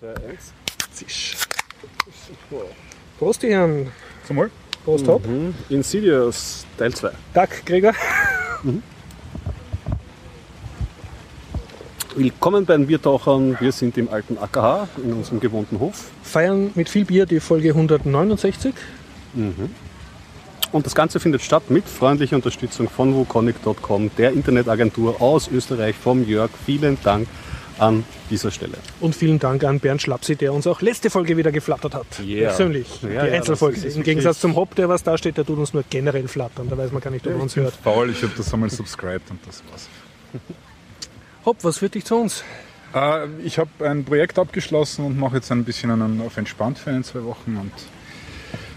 2, 1. Zisch. Prost, die Herren. Zum Wohl. Prost, hopp. Mhm. Insidious Teil 2. Tag, Gregor. Willkommen bei den Biertauchern. Wir sind im alten AKH in unserem gewohnten Hof. Feiern mit viel Bier die Folge 169. Und das Ganze findet statt mit freundlicher Unterstützung von wukonic.com, der Internetagentur aus Österreich, vom Jörg. Vielen Dank an dieser Stelle. Und vielen Dank an Bernd Schlapsi, der uns auch letzte Folge wieder geflattert hat. Yeah. Persönlich. Ja, die ja, Einzelfolge. Im Gegensatz zum Hopp, der was da steht, der tut uns nur generell flattern. Da weiß man gar nicht, ob er uns hört. Faul, ich habe das einmal subscribed und das war's. Hopp, was führt dich zu uns? Äh, ich habe ein Projekt abgeschlossen und mache jetzt ein bisschen einen auf entspannt für ein, zwei Wochen und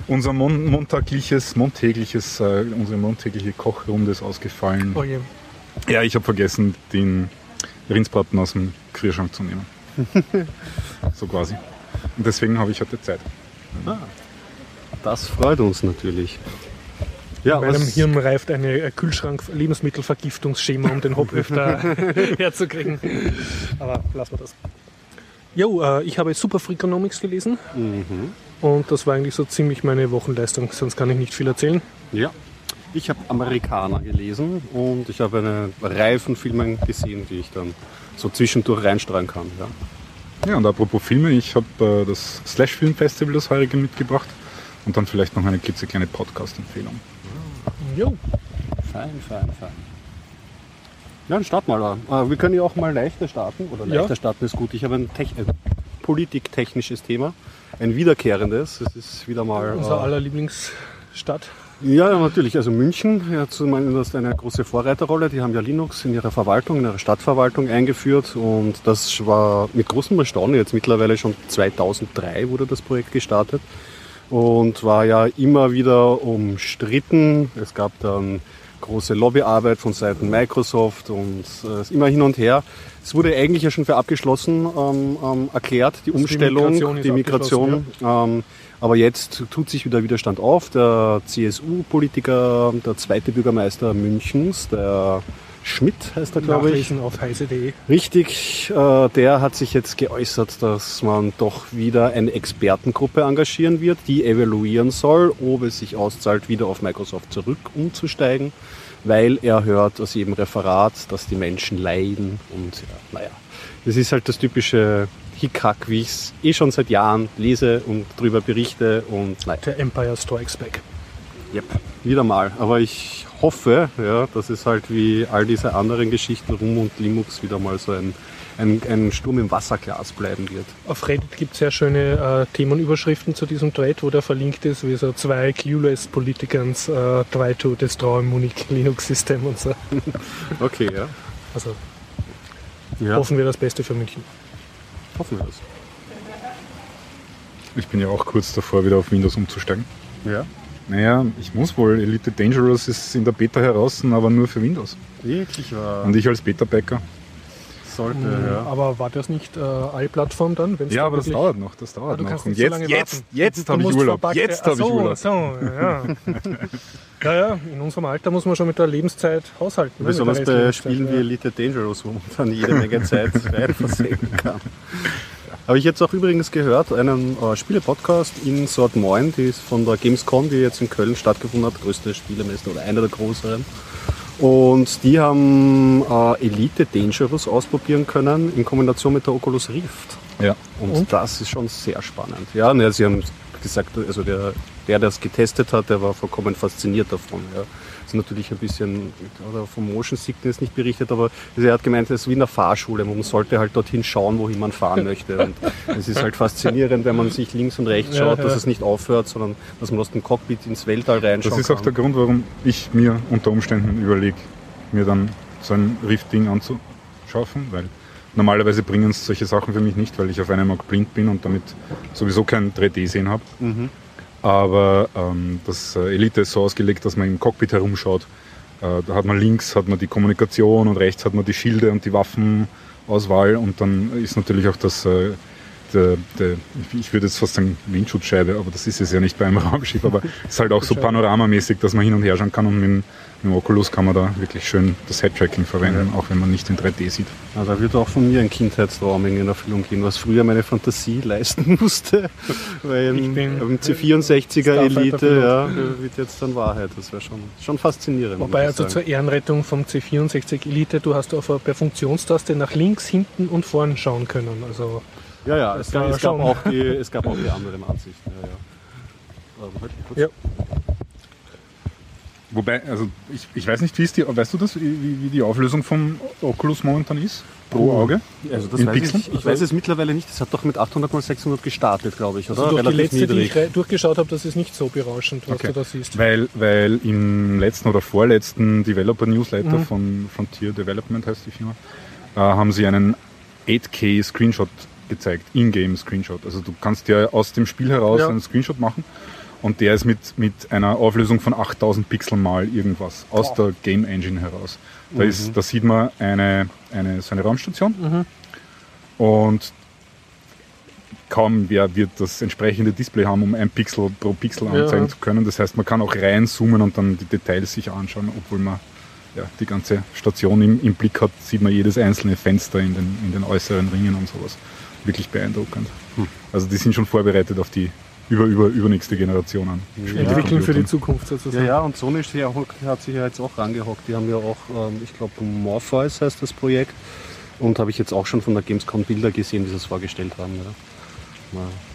unser mon montagliches, montägliches, äh, unsere montägliche Kochrunde ist ausgefallen. Oh je. Ja, ich habe vergessen, den Rindsbraten aus dem Kühlschrank zu nehmen. so quasi. Und deswegen habe ich heute Zeit. Das freut uns natürlich. Ja, In meinem Hirn reift eine äh, Kühlschrank-Lebensmittelvergiftungsschema, um den Hopp öfter herzukriegen. Aber lassen wir das. Jo, äh, ich habe Super Freakonomics gelesen. Mhm. Und das war eigentlich so ziemlich meine Wochenleistung. Sonst kann ich nicht viel erzählen. Ja. Ich habe Amerikaner gelesen und ich habe eine Reihe von Filmen gesehen, die ich dann so zwischendurch reinstreuen kann. Ja. Ja, und apropos Filme, ich habe äh, das Slash Film Festival das heurige mitgebracht und dann vielleicht noch eine klitzekleine Podcast-Empfehlung. Jo, Fein, fein, fein. Ja, dann starten wir da. Äh, Wir können ja auch mal leichter starten. Oder Ja. leichter starten ist gut. Ich habe ein, Tech ein politiktechnisches Thema. Ein wiederkehrendes. Es ist wieder mal. unser äh, aller Lieblingsstadt. Ja, ja, natürlich. Also München ja, zumindest eine große Vorreiterrolle. Die haben ja Linux in ihrer Verwaltung, in ihrer Stadtverwaltung eingeführt. Und das war mit großem Erstaunen. Jetzt mittlerweile schon 2003 wurde das Projekt gestartet. Und war ja immer wieder umstritten. Es gab dann große Lobbyarbeit von Seiten Microsoft und äh, ist immer hin und her. Es wurde eigentlich ja schon für abgeschlossen ähm, ähm, erklärt, die Also die Umstellung, Migration ist die Migration. Ähm, aber jetzt tut sich wieder Widerstand auf. Der CSU-Politiker, der zweite Bürgermeister Münchens, der Schmidt heißt er, glaube ich. Auf heise.de. Richtig, äh, der hat sich jetzt geäußert, dass man doch wieder eine Expertengruppe engagieren wird, die evaluieren soll, ob es sich auszahlt, wieder auf Microsoft zurück umzusteigen, weil er hört aus jedem Referat, dass die Menschen leiden und ja, naja, das ist halt das typische Hickhack, wie ich es eh schon seit Jahren lese und darüber berichte und naja. Der Empire Strikes Back. Yep. Wieder mal. Aber ich hoffe, ja, dass es halt wie all diese anderen Geschichten rum und Linux wieder mal so ein, ein, ein Sturm im Wasserglas bleiben wird. Auf Reddit gibt es sehr schöne äh, Themenüberschriften zu diesem Thread, wo der verlinkt ist, wie so zwei clueless Politikans äh, try to destroy Munich Linux System und so. Okay, ja. Also ja. hoffen wir das Beste für München. Hoffen wir das. Ich bin ja auch kurz davor, wieder auf Windows umzusteigen. Ja. Naja, ich muss wohl. Elite Dangerous ist in der Beta heraus, aber nur für Windows. Wirklich wahr. Und ich als Beta-Backer. Sollte, Mhm. ja. Aber war das nicht äh, Allplattform dann? Ja, aber das dauert noch. Das Ah, dauert du noch. Und nicht so jetzt, lange jetzt, jetzt habe ich Urlaub. Jetzt habe ich so, Urlaub. So, ja. ja, ja, in unserem Alter muss man schon mit der Lebenszeit haushalten. ne, mit Besonders der bei Spielen wie ja. Elite Dangerous, wo man dann jede Menge Zeit rein versenken kann. Habe ich jetzt auch übrigens gehört, einen äh, Spiele-Podcast in Sort Moin, die ist von der Gamescom, die jetzt in Köln stattgefunden hat, größte Spielemesse oder einer der größeren. Und die haben äh, Elite Dangerous ausprobieren können in Kombination mit der Oculus Rift. Ja. Und, Und? das ist schon sehr spannend. Ja, ne, sie haben gesagt, also der, der das getestet hat, der war vollkommen fasziniert davon. Ja. Ist natürlich ein bisschen oder vom Motion Sickness nicht berichtet, aber er hat gemeint, es ist wie in einer Fahrschule. Man sollte halt dorthin schauen, wohin man fahren möchte. Und es ist halt faszinierend, wenn man sich links und rechts Ja, schaut, ja. dass es nicht aufhört, sondern dass man aus dem Cockpit ins Weltall reinschauen Das ist auch der. Grund, warum ich mir unter Umständen überlege, mir dann so ein Rift-Ding anzuschaffen, weil normalerweise bringen es solche Sachen für mich nicht, weil ich auf einem Auge blind bin und damit sowieso kein 3D-Sehen habe. Mhm. Aber ähm, das äh, Elite ist so ausgelegt, dass man im Cockpit herumschaut. Äh, da hat man links hat man die Kommunikation und rechts hat man die Schilde und die Waffenauswahl. Und dann ist natürlich auch das äh, der, der, ich würde jetzt fast sagen Windschutzscheibe, aber das ist es ja nicht bei einem Raumschiff, aber es ist halt auch so panoramamäßig, dass man hin und her schauen kann und mit dem Im Oculus kann man da wirklich schön das Head-Tracking verwenden, auch wenn man nicht in 3D sieht. Ja, da wird auch von mir ein Kindheitstraum in Erfüllung gehen, was früher meine Fantasie leisten musste. Weil Ich bin im C64er Starfighter Elite ja, wird jetzt dann Wahrheit. Das wäre schon, schon faszinierend. Wobei also sagen. zur Ehrenrettung vom C64 Elite, du hast auf per Funktionstaste nach links, hinten und vorn schauen können. Also Ja, ja, es gab, es, gab auch die, es gab auch die anderen Ansichten. Ja, ja. Ähm, halt kurz. Ja. Wobei, also ich, ich weiß nicht, wie ist die, weißt du das, wie, wie die Auflösung vom Oculus momentan ist? Pro Oh. Auge? Also das In weiß Pixeln? ich, ich weiß es mittlerweile nicht. Das hat doch mit 800 x 600 gestartet, glaube ich, oder? Also durch die letzte, die niedrig. ich re- durchgeschaut habe, das ist nicht so berauschend, was Okay. du da siehst. Weil, weil im letzten oder vorletzten Developer Newsletter Mhm. von Frontier Development heißt die Firma, äh, haben sie einen 8K Screenshot gezeigt, Ingame Screenshot. Also du kannst ja aus dem Spiel heraus Ja. einen Screenshot machen und der ist mit, mit einer Auflösung von 8000 Pixel mal irgendwas aus der Game Engine heraus. Da, ist, da sieht man eine, eine, so eine Raumstation Mhm. und kaum wer wird das entsprechende Display haben, um ein Pixel pro Pixel Ja. anzeigen zu können. Das heißt, man kann auch reinzoomen und dann die Details sich anschauen, obwohl man ja, die ganze Station im, im Blick hat, sieht man jedes einzelne Fenster in den, in den äußeren Ringen und sowas. Wirklich beeindruckend. Also die sind schon vorbereitet auf die über, über, übernächste Generation an. Entwickeln für die. Zukunft Ja, sozusagen. ja, und Sony ja hat sich ja jetzt auch rangehockt. Die haben ja auch, ähm, ich glaube, Morpheus heißt das Projekt. Und habe ich jetzt auch schon von der Gamescom Bilder gesehen, wie sie es vorgestellt haben. Ja.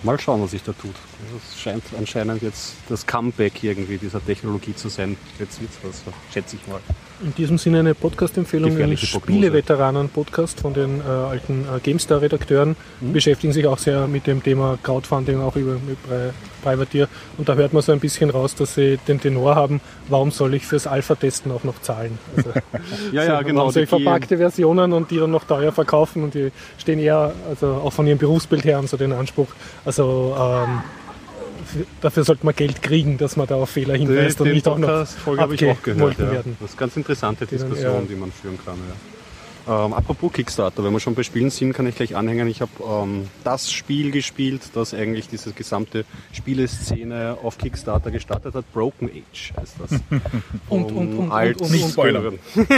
Mal, schauen, was sich da tut. Es scheint anscheinend jetzt das Comeback irgendwie dieser Technologie zu sein. Jetzt wird's was, so schätze ich mal. In diesem Sinne eine Podcast-Empfehlung, ein Prognose. Spieleveteranen-Podcast von den äh, alten äh, GameStar-Redakteuren. Mhm. Beschäftigen sich auch sehr mit dem Thema Crowdfunding, auch über mit Privateer. Und da hört man so ein bisschen raus, dass sie den Tenor haben, warum soll ich fürs Alpha-Testen auch noch zahlen? Also, Ja, ja, so, genau. Gehen- verpackte Versionen und die dann noch teuer verkaufen und die stehen eher, also auch von ihrem Berufsbild her haben so den Anspruch, also ähm, dafür sollte man Geld kriegen, dass man da auf Fehler hinweist und den nicht auch noch Podcast-Folge habe ich auch gehört. Ja. werden. Das ist eine ganz interessante Die dann, Diskussion, ja. die man führen kann. Ja. Ähm, apropos Kickstarter, wenn wir schon bei Spielen sind, kann ich gleich anhängen. Ich habe ähm, das Spiel gespielt, das eigentlich diese gesamte Spieleszene auf Kickstarter gestartet hat. Broken Age heißt das. Und- und- und- und- und- Nicht und- spoilern.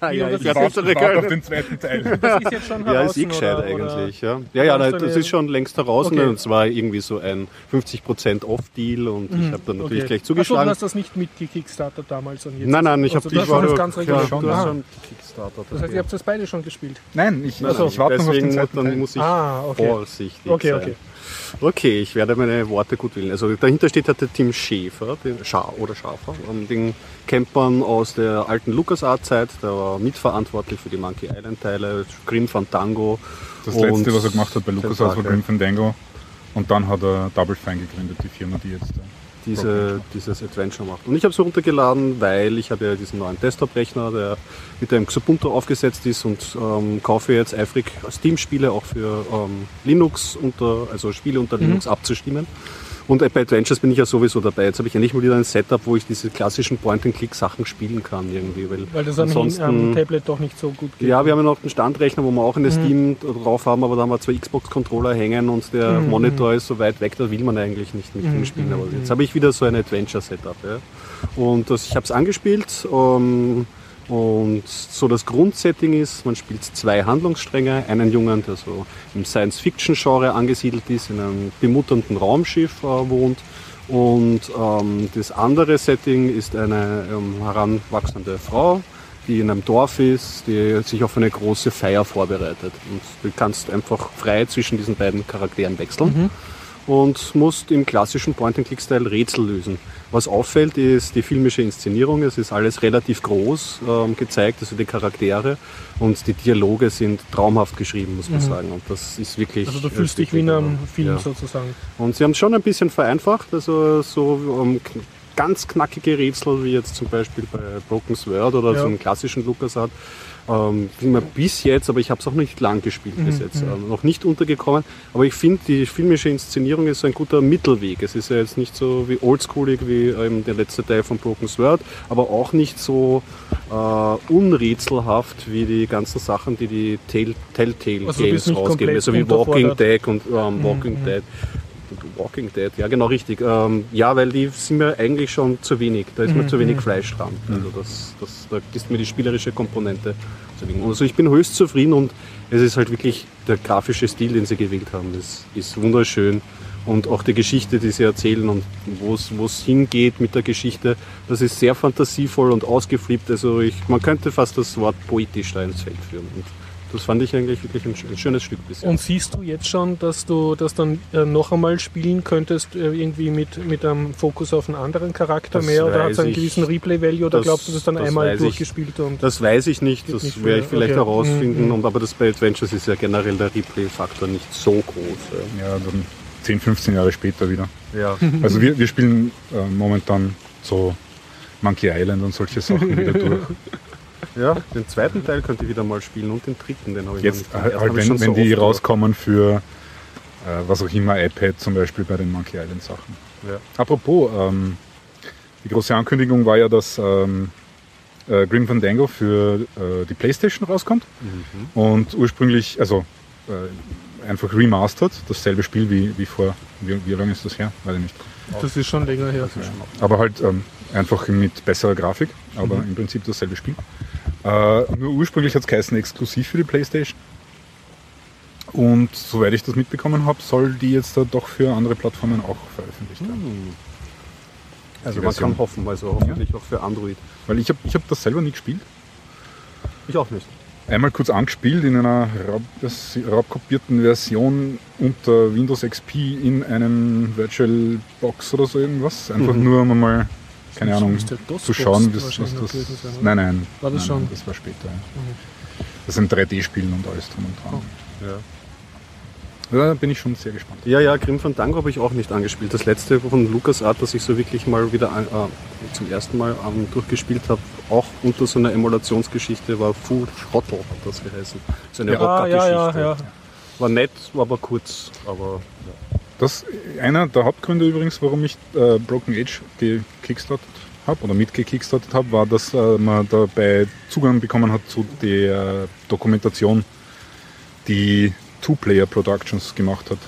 ja, Ja, ich nicht zurückhalten. den zweiten Teil. Das ist jetzt schon Ja, heraus, ist eh gescheit eigentlich. Ja, ja, ja du das ist schon längst heraus. Okay. Ne? Und es war irgendwie so ein 50% Off-Deal und ich habe dann natürlich Mhm. Okay. gleich Achso, du zugeschlagen. hast das nicht mit die Kickstarter damals und jetzt. Nein, nein, ich habe also, du hast war schon das ja, ganz ja, du hast Ah. schon Kickstarter. Das heißt, ihr habt das beide schon gespielt. Nein, ich, Nein, also, ich warte noch auf den deswegen zweiten dann Teil. muss ich Ah, okay. vorsichtig Okay, sein. okay. Okay, ich werde meine Worte gut wählen. Also dahinter steht halt der Tim Schäfer, den Scha oder Schafer, den man aus der alten LucasArts-Zeit, der war mitverantwortlich für die Monkey Island-Teile, Grim Fandango. Das letzte, was er gemacht hat bei LucasArts war. Grim Fandango. Und dann hat er Double Fine gegründet, die Firma, die jetzt. Diese, dieses Adventure macht. Und ich habe es runtergeladen, weil ich habe ja diesen neuen Desktop-Rechner, der mit einem Xubuntu aufgesetzt ist und ähm, kaufe jetzt eifrig Steam-Spiele auch für ähm, Linux, unter, also Spiele unter Linux abzustimmen. Und bei Adventures bin ich ja sowieso dabei. Jetzt habe ich endlich mal wieder ein Setup, wo ich diese klassischen Point-and-Click-Sachen spielen kann irgendwie. Weil, Weil das ansonsten, am Tablet doch nicht so gut geht. ja, wir haben ja noch den Standrechner, wo wir auch eine Steam drauf haben, aber da haben wir zwei Xbox-Controller hängen und der Mhm. Monitor ist so weit weg, da will man eigentlich nicht mit dem Mhm, spielen. Aber mhm, jetzt habe ich wieder so ein Adventure-Setup. Ja. Und das, ich habe es angespielt. Ähm, und so das Grundsetting ist, man spielt zwei Handlungsstränge. Einen Jungen, der so im Science-Fiction-Genre angesiedelt ist, in einem bemutternden Raumschiff äh, wohnt. Und ähm, das andere Setting ist eine ähm, heranwachsende Frau, die in einem Dorf ist, die sich auf eine große Feier vorbereitet. Und du kannst einfach frei zwischen diesen beiden Charakteren wechseln und musst im klassischen Point-and-Click-Style Rätsel lösen. Was auffällt, ist die filmische Inszenierung. Es ist alles relativ groß ähm, gezeigt, also die Charaktere und die Dialoge sind traumhaft geschrieben, muss man sagen. Und das ist wirklich. Also du äh, fühlst dich wie in einem Film ja. sozusagen. Und sie haben es schon ein bisschen vereinfacht, also so ähm, kn- ganz knackige Rätsel, wie jetzt zum Beispiel bei Broken Sword oder Ja. so einem klassischen LucasArt. Ähm, wie man bis jetzt, aber ich habe es auch nicht lang gespielt Mhm, bis jetzt, ähm, noch nicht untergekommen. Aber ich finde, die filmische Inszenierung ist so ein guter Mittelweg. Es ist ja jetzt nicht so wie oldschoolig wie ähm, der letzte Teil von Broken Sword, aber auch nicht so äh, unrätselhaft wie die ganzen Sachen, die die Tell- Telltale Also Games rausgeben. Also wie Walking. Dead und ähm, Walking Mhm. Dead. Walking Dead, ja genau richtig. Ähm, ja, weil die sind mir eigentlich schon zu wenig. Da ist mir Mhm, zu wenig Fleisch dran. Also das, das, da ist mir die spielerische Komponente zu wenig. Also ich bin höchst zufrieden und es ist halt wirklich der grafische Stil, den sie gewählt haben. Das ist wunderschön. Und auch die Geschichte, die sie erzählen und wo es wo es hingeht mit der Geschichte, das ist sehr fantasievoll und ausgeflippt. Also ich, man könnte fast das Wort poetisch da ins Feld führen. Und das fand ich eigentlich wirklich ein, ein schönes Stück bisher. Und siehst du jetzt schon, dass du das dann äh, noch einmal spielen könntest, äh, irgendwie mit, mit einem Fokus auf einen anderen Charakter Das mehr? Oder hat es einen gewissen Replay-Value? Oder Das- glaubst du das dann das einmal durchgespielt? Und Das weiß ich nicht, das nicht werde ich viel, vielleicht okay. herausfinden. Mhm. Und, aber das bei Adventures ist ja generell der Replay-Faktor nicht so groß. Ja, dann 10, 15 Jahre später wieder. Ja. Also wir, wir spielen äh, momentan so Monkey Island und solche Sachen wieder durch. Ja, den zweiten Teil könnt ihr wieder mal spielen und den dritten, den habe ich Jetzt noch nicht. halt, wenn, wenn so die rauskommen für äh, was auch immer, iPad zum Beispiel bei den Monkey Island Sachen. Ja. Apropos, ähm, die große Ankündigung war ja, dass ähm, äh, Grim Fandango für äh, die Playstation rauskommt. Mhm. Und ursprünglich, also äh, einfach remastered, dasselbe Spiel wie, wie vor, wie, wie lange ist das her? Weiß ich nicht. das ist schon länger her. Aber halt ähm, einfach mit besserer Grafik, aber Mhm. im Prinzip dasselbe Spiel. Äh, nur ursprünglich hat es geheißen exklusiv für die Playstation. Und soweit ich das mitbekommen habe, soll die jetzt da doch für andere Plattformen auch veröffentlicht werden. Mhm. Also Die man Version. kann hoffen, also hoffentlich auch für Android. Weil ich habe ich hab das selber nie gespielt. Ich auch nicht. Einmal kurz angespielt in einer raub, raubkopierten Version unter Windows XP in einem Virtual Box oder so irgendwas. Einfach Mhm. nur um mal, keine Ahnung, zu schauen, noch das. Nein, nein. War das nein, schon? Nein, das war später. Ja. Das ist ein 3D-Spiel und alles drum und dran. Ja. Da bin ich schon sehr gespannt. Ja, ja, Grim Fandango habe ich auch nicht angespielt. Das letzte von LucasArt, das ich so wirklich mal wieder an- äh, zum ersten Mal ähm, durchgespielt habe, auch unter so einer Emulationsgeschichte, war Full Throttle, hat das geheißen. So eine Ja. Ah, ja, ja, Rocker-Geschichte. ja. War nett, war aber kurz. Aber Das einer der Hauptgründe übrigens, warum ich äh, Broken Age gekickstartet habe oder mitgekickstartet habe, war, dass äh, man dabei Zugang bekommen hat zu der Dokumentation, die Two-Player Productions gemacht hat.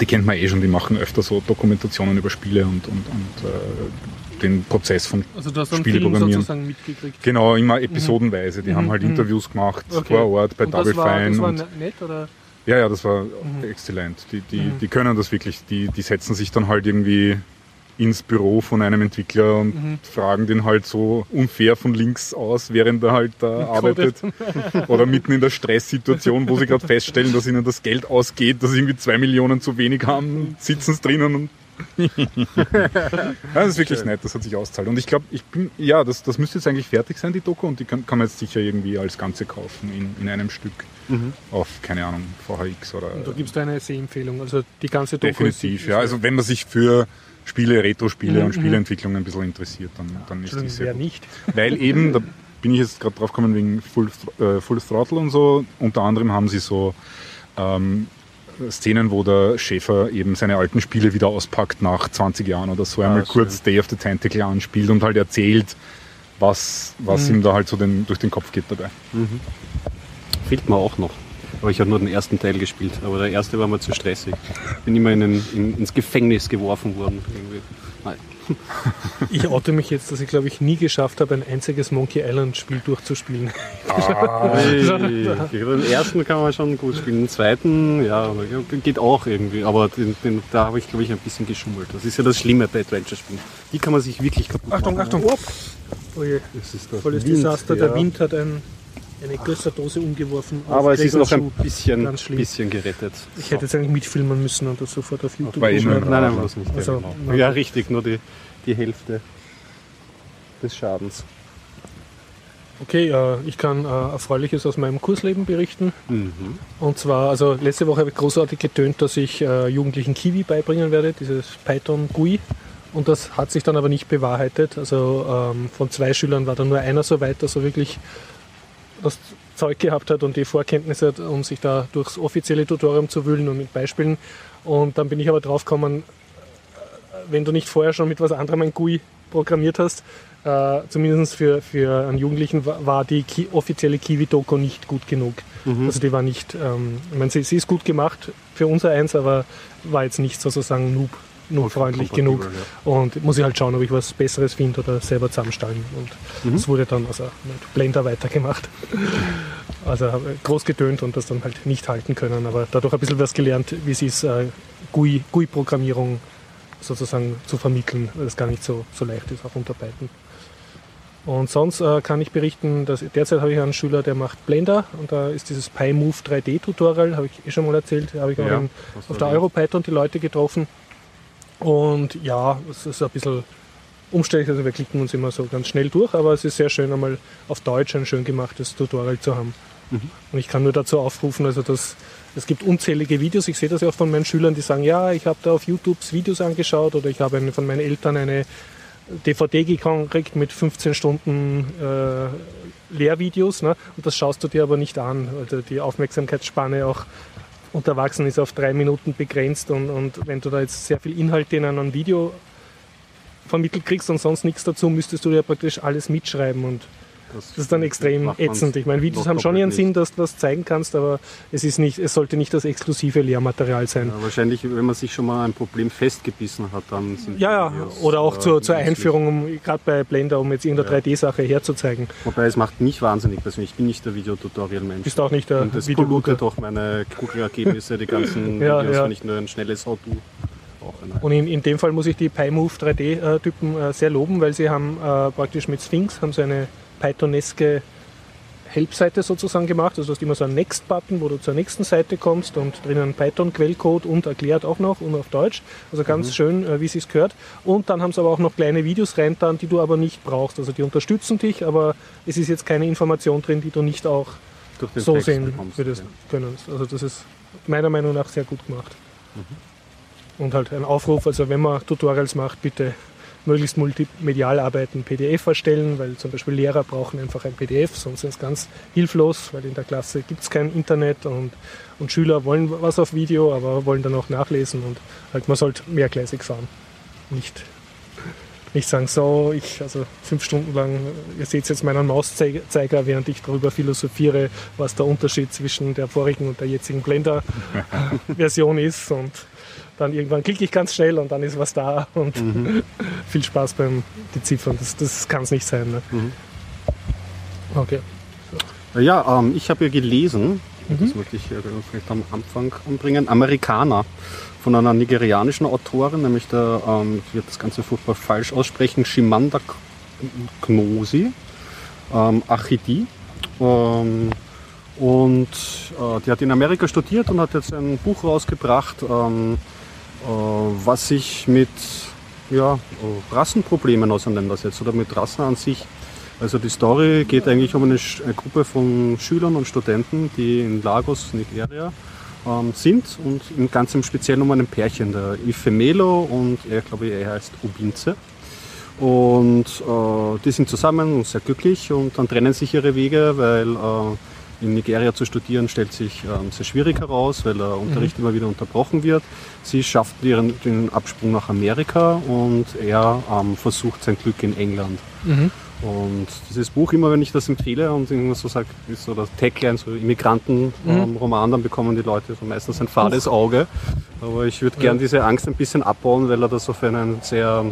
Die kennt man eh schon, die machen öfter so Dokumentationen über Spiele und, und, und äh, den Prozess von Also du hast einen Spiele programmieren. sozusagen mitgekriegt. Genau, immer episodenweise. Die Mhm, haben halt mhm. Interviews gemacht Okay. vor Ort bei Und Double das war, Fine. das war und ne- nett, oder? Ja, ja, das war Mhm. exzellent. Die, die, Mhm. die können das wirklich. Die, die setzen sich dann halt irgendwie ins Büro von einem Entwickler und Mhm. fragen den halt so unfair von links aus, während er halt da arbeitet. Oder mitten in der Stresssituation, wo sie gerade feststellen, dass ihnen das Geld ausgeht, dass sie irgendwie zwei Millionen zu wenig haben, sitzen sie drinnen und das ist wirklich nett, das hat sich auszahlt. Und ich glaube, ich bin, ja, das, das müsste jetzt eigentlich fertig sein, die Doku, und die kann, kann man jetzt sicher irgendwie als Ganze kaufen in, in einem Stück auf, keine Ahnung, VHX oder. Und da gibst du eine Sehempfehlung. Also die ganze Doku Definitiv, ist, ja. Also wenn man sich für Spiele, Retro-Spiele Mhm, und Spieleentwicklung ein bisschen interessiert, dann, dann ist die sehr gut. nicht? Weil eben, da bin ich jetzt gerade drauf gekommen wegen Full, äh, Full Throttle und so. Unter anderem haben sie so ähm, Szenen, wo der Schäfer eben seine alten Spiele wieder auspackt nach 20 Jahren oder so. Einmal schön. kurz Day of the Tentacle anspielt und halt erzählt, was, was Mhm. ihm da halt so den, durch den Kopf geht dabei. fehlt mir auch noch. Aber ich habe nur den ersten Teil gespielt. Aber der erste war mir zu stressig. Bin immer in, in, ins Gefängnis geworfen worden. Irgendwie. Ich oute mich jetzt, dass ich glaube ich nie geschafft habe, ein einziges Monkey Island Spiel durchzuspielen. Hey, den ersten kann man schon gut spielen. Den zweiten, ja, geht auch irgendwie. Aber den, den, da habe ich, glaube ich, ein bisschen geschummelt. Das ist ja das Schlimme bei Adventure-Spielen. Die kann man sich wirklich kaputt Achtung, machen. Achtung! Oh je, Das ist das volles Wind, Desaster. ja. Der Wind hat ein, eine Gösserdose umgeworfen. Aber es ist noch ein bisschen, bisschen gerettet. Ich hätte jetzt eigentlich mitfilmen müssen und das sofort auf YouTube nur- Nein, nein, bloß nicht. Also, ja, genau. nein. ja, richtig, nur die, die Hälfte des Schadens. Okay, äh, ich kann äh, Erfreuliches aus meinem Kursleben berichten. Mhm. Und zwar, also letzte Woche habe ich großartig getönt, dass ich äh, Jugendlichen Kiwi beibringen werde, dieses Python GUI. Und das hat sich dann aber nicht bewahrheitet. Also ähm, von zwei Schülern war dann nur einer so weit, dass er wirklich das Zeug gehabt hat und die Vorkenntnisse hat, um sich da durchs offizielle Tutorium zu wühlen und mit Beispielen. Und dann bin ich aber drauf gekommen, äh, wenn du nicht vorher schon mit was anderem ein GUI programmiert hast, äh, zumindest für, für einen Jugendlichen war die Ki offizielle Kiwi-Doku nicht gut genug. Mhm. Also die war nicht, ähm, ich meine, sie, sie, ist gut gemacht für unser Eins, aber war jetzt nicht sozusagen noob, noob freundlich genug. Ja. Und muss ich halt schauen, ob ich was Besseres finde oder selber zusammenstellen. Und es mhm. wurde dann also mit Blender weitergemacht. Also groß getönt und das dann halt nicht halten können, aber dadurch ein bisschen was gelernt, wie es ist, äh, GUI-Programmierung sozusagen zu vermitteln, weil das gar nicht so, so leicht ist, auch unter Python. Und sonst äh, kann ich berichten, dass derzeit habe ich einen Schüler, der macht Blender und da ist dieses PyMove 3D Tutorial, habe ich eh schon mal erzählt, habe ich auch ja, in, auf der EuroPython die Leute getroffen. Und ja, es ist ein bisschen umständlich, also wir klicken uns immer so ganz schnell durch, aber es ist sehr schön, einmal auf Deutsch ein schön gemachtes Tutorial zu haben. Mhm. Und ich kann nur dazu aufrufen, also dass es gibt unzählige Videos, ich sehe das ja auch von meinen Schülern, die sagen, ja, ich habe da auf YouTube Videos angeschaut oder ich habe von meinen Eltern eine DVD gekriegt mit 15 Stunden äh, Lehrvideos ne? und das schaust du dir aber nicht an. Also die Aufmerksamkeitsspanne auch unter Erwachsenen ist auf drei Minuten begrenzt und, und wenn du da jetzt sehr viel Inhalte in einem Video vermittelt kriegst und sonst nichts dazu, müsstest du ja praktisch alles mitschreiben und das, das ist dann extrem ätzend. Ich meine, Videos haben schon ihren Sinn, dass du was zeigen kannst, aber es, ist nicht, es sollte nicht das exklusive Lehrmaterial sein. Ja, wahrscheinlich, wenn man sich schon mal ein Problem festgebissen hat, dann sind Ja, ja. Videos, oder auch äh, zur, zur Einführung, um, gerade bei Blender, um jetzt irgendeine ja. 3D-Sache herzuzeigen. Wobei es macht mich wahnsinnig persönlich. Ich bin nicht der Videotutorial-Mensch. Bist auch nicht der Und das pollutet doch meine Google-Ergebnisse, die ganzen ja, Videos, wenn ich nur ein schnelles How to und in, in, dem Fall muss ich die PyMove 3D-Typen äh, sehr loben, weil sie haben äh, praktisch mit Sphinx haben sie eine Pythoneske Help-Seite sozusagen gemacht. Also du hast immer so einen Next-Button, wo du zur nächsten Seite kommst und drinnen Python-Quellcode und erklärt auch noch und auf Deutsch. Also ganz mhm. schön, äh, wie es sich gehört. Und dann haben sie aber auch noch kleine Videos reintan, die du aber nicht brauchst. Also die unterstützen dich, aber es ist jetzt keine Information drin, die du nicht auch so Text sehen würdest ja. können. Also das ist meiner Meinung nach sehr gut gemacht. Mhm. Und halt ein Aufruf, also wenn man Tutorials macht, bitte möglichst multimedial arbeiten, PDF erstellen, weil zum Beispiel Lehrer brauchen einfach ein PDF, sonst sind es ganz hilflos, weil in der Klasse gibt es kein Internet und, und Schüler wollen was auf Video, aber wollen dann auch nachlesen und halt man sollte mehrgleisig fahren. Nicht, nicht sagen, so, ich, also fünf Stunden lang, ihr seht jetzt meinen Mauszeiger, während ich darüber philosophiere, was der Unterschied zwischen der vorigen und der jetzigen Blender-Version ist und dann irgendwann klicke ich ganz schnell und dann ist was da und mhm. viel Spaß beim Beziffern. Das, das kann es nicht sein. Ne? Mhm. Okay. So. Ja, ähm, ich habe ja gelesen, mhm. das möchte ich vielleicht am Anfang anbringen, Amerikaner von einer nigerianischen Autorin, nämlich der, ähm, ich werde das Ganze furchtbar falsch aussprechen, Shimanda Gnosi, ähm, Achidi. Ähm, und äh, die hat in Amerika studiert und hat jetzt ein Buch rausgebracht, ähm, äh, was sich mit ja, Rassenproblemen auseinandersetzt oder mit Rassen an sich. Also die Story geht eigentlich um eine, eine Gruppe von Schülern und Studenten, die in Lagos, Nigeria, ähm, sind und im ganz im Speziellen um ein Pärchen, der Ifemelo und er glaube er heißt Ubinze. Und äh, die sind zusammen und sehr glücklich und dann trennen sich ihre Wege, weil äh, in Nigeria zu studieren stellt sich ähm, sehr schwierig heraus, weil der Unterricht mhm. immer wieder unterbrochen wird. Sie schafft ihren, den Absprung nach Amerika und er ähm, versucht sein Glück in England. Mhm. Und dieses Buch, immer wenn ich das empfehle und irgendwas so sage, ist so das Tagline, so Immigranten-Roman, mhm. dann bekommen die Leute so meistens ein fades Auge. Aber ich würde gern diese Angst ein bisschen abbauen, weil er das auf einen sehr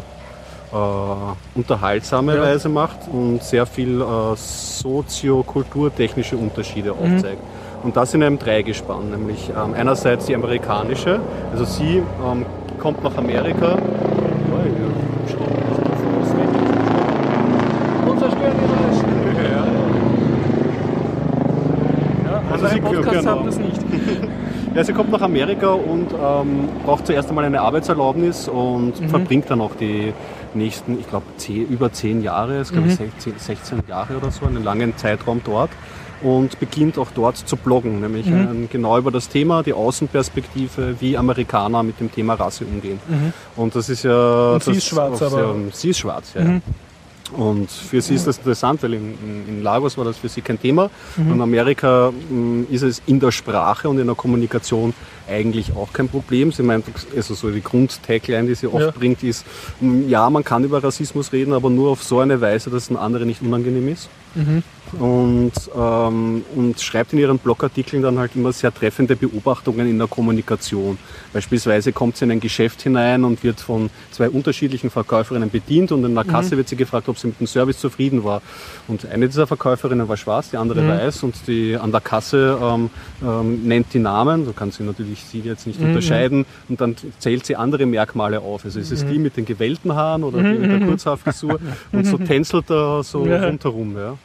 äh, unterhaltsame ja. Weise macht und sehr viel äh, soziokulturtechnische Unterschiede mhm. aufzeigt. Und das in einem Dreigespann, nämlich ähm, einerseits die amerikanische, also sie ähm, kommt nach Amerika. Also sie Podcast genau. haben das nicht. Ja, sie kommt nach Amerika und ähm, braucht zuerst einmal eine Arbeitserlaubnis und mhm. verbringt dann auch die nächsten, ich glaube, über zehn Jahre, es glaube mhm. 16, 16 Jahre oder so, einen langen Zeitraum dort und beginnt auch dort zu bloggen, nämlich mhm. genau über das Thema, die Außenperspektive, wie Amerikaner mit dem Thema Rasse umgehen. Mhm. Und das ist ja. Und sie ist schwarz, aber. Ja, sie ist schwarz, ja. Mhm. Und für sie ist das interessant, weil in, in Lagos war das für sie kein Thema. Mhm. In Amerika mh, ist es in der Sprache und in der Kommunikation eigentlich auch kein Problem. Sie meint, also so die Grundtagline, die sie oft ja. bringt, ist, ja, man kann über Rassismus reden, aber nur auf so eine Weise, dass es ein andere nicht unangenehm ist. Mhm und, ähm, und schreibt in ihren Blogartikeln dann halt immer sehr treffende Beobachtungen in der Kommunikation. Beispielsweise kommt sie in ein Geschäft hinein und wird von zwei unterschiedlichen Verkäuferinnen bedient und in der Kasse mhm. wird sie gefragt, ob sie mit dem Service zufrieden war. Und eine dieser Verkäuferinnen war schwarz, die andere mhm. weiß und die an der Kasse ähm, ähm, nennt die Namen, so kann sie natürlich sie jetzt nicht mhm. unterscheiden und dann zählt sie andere Merkmale auf. Also ist es die mhm. mit den gewellten Haaren oder die mit der mhm. Kurzhaarfrisur und so tänzelt er so ja. rundherum. Ja.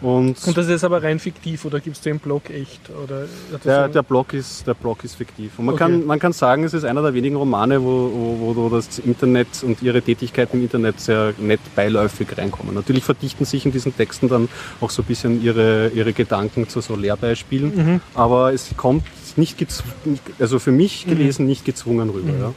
Und, und das ist aber rein fiktiv oder gibt es den Blog echt? Oder der, der, Blog ist, der Blog ist fiktiv. Und man, okay. kann, man kann sagen, es ist einer der wenigen Romane, wo, wo, wo das Internet und ihre Tätigkeit im Internet sehr nett beiläufig reinkommen. Natürlich verdichten sich in diesen Texten dann auch so ein bisschen ihre, ihre Gedanken zu so Lehrbeispielen, mhm. aber es kommt nicht also für mich mhm. gelesen nicht gezwungen rüber. Mhm. Ja.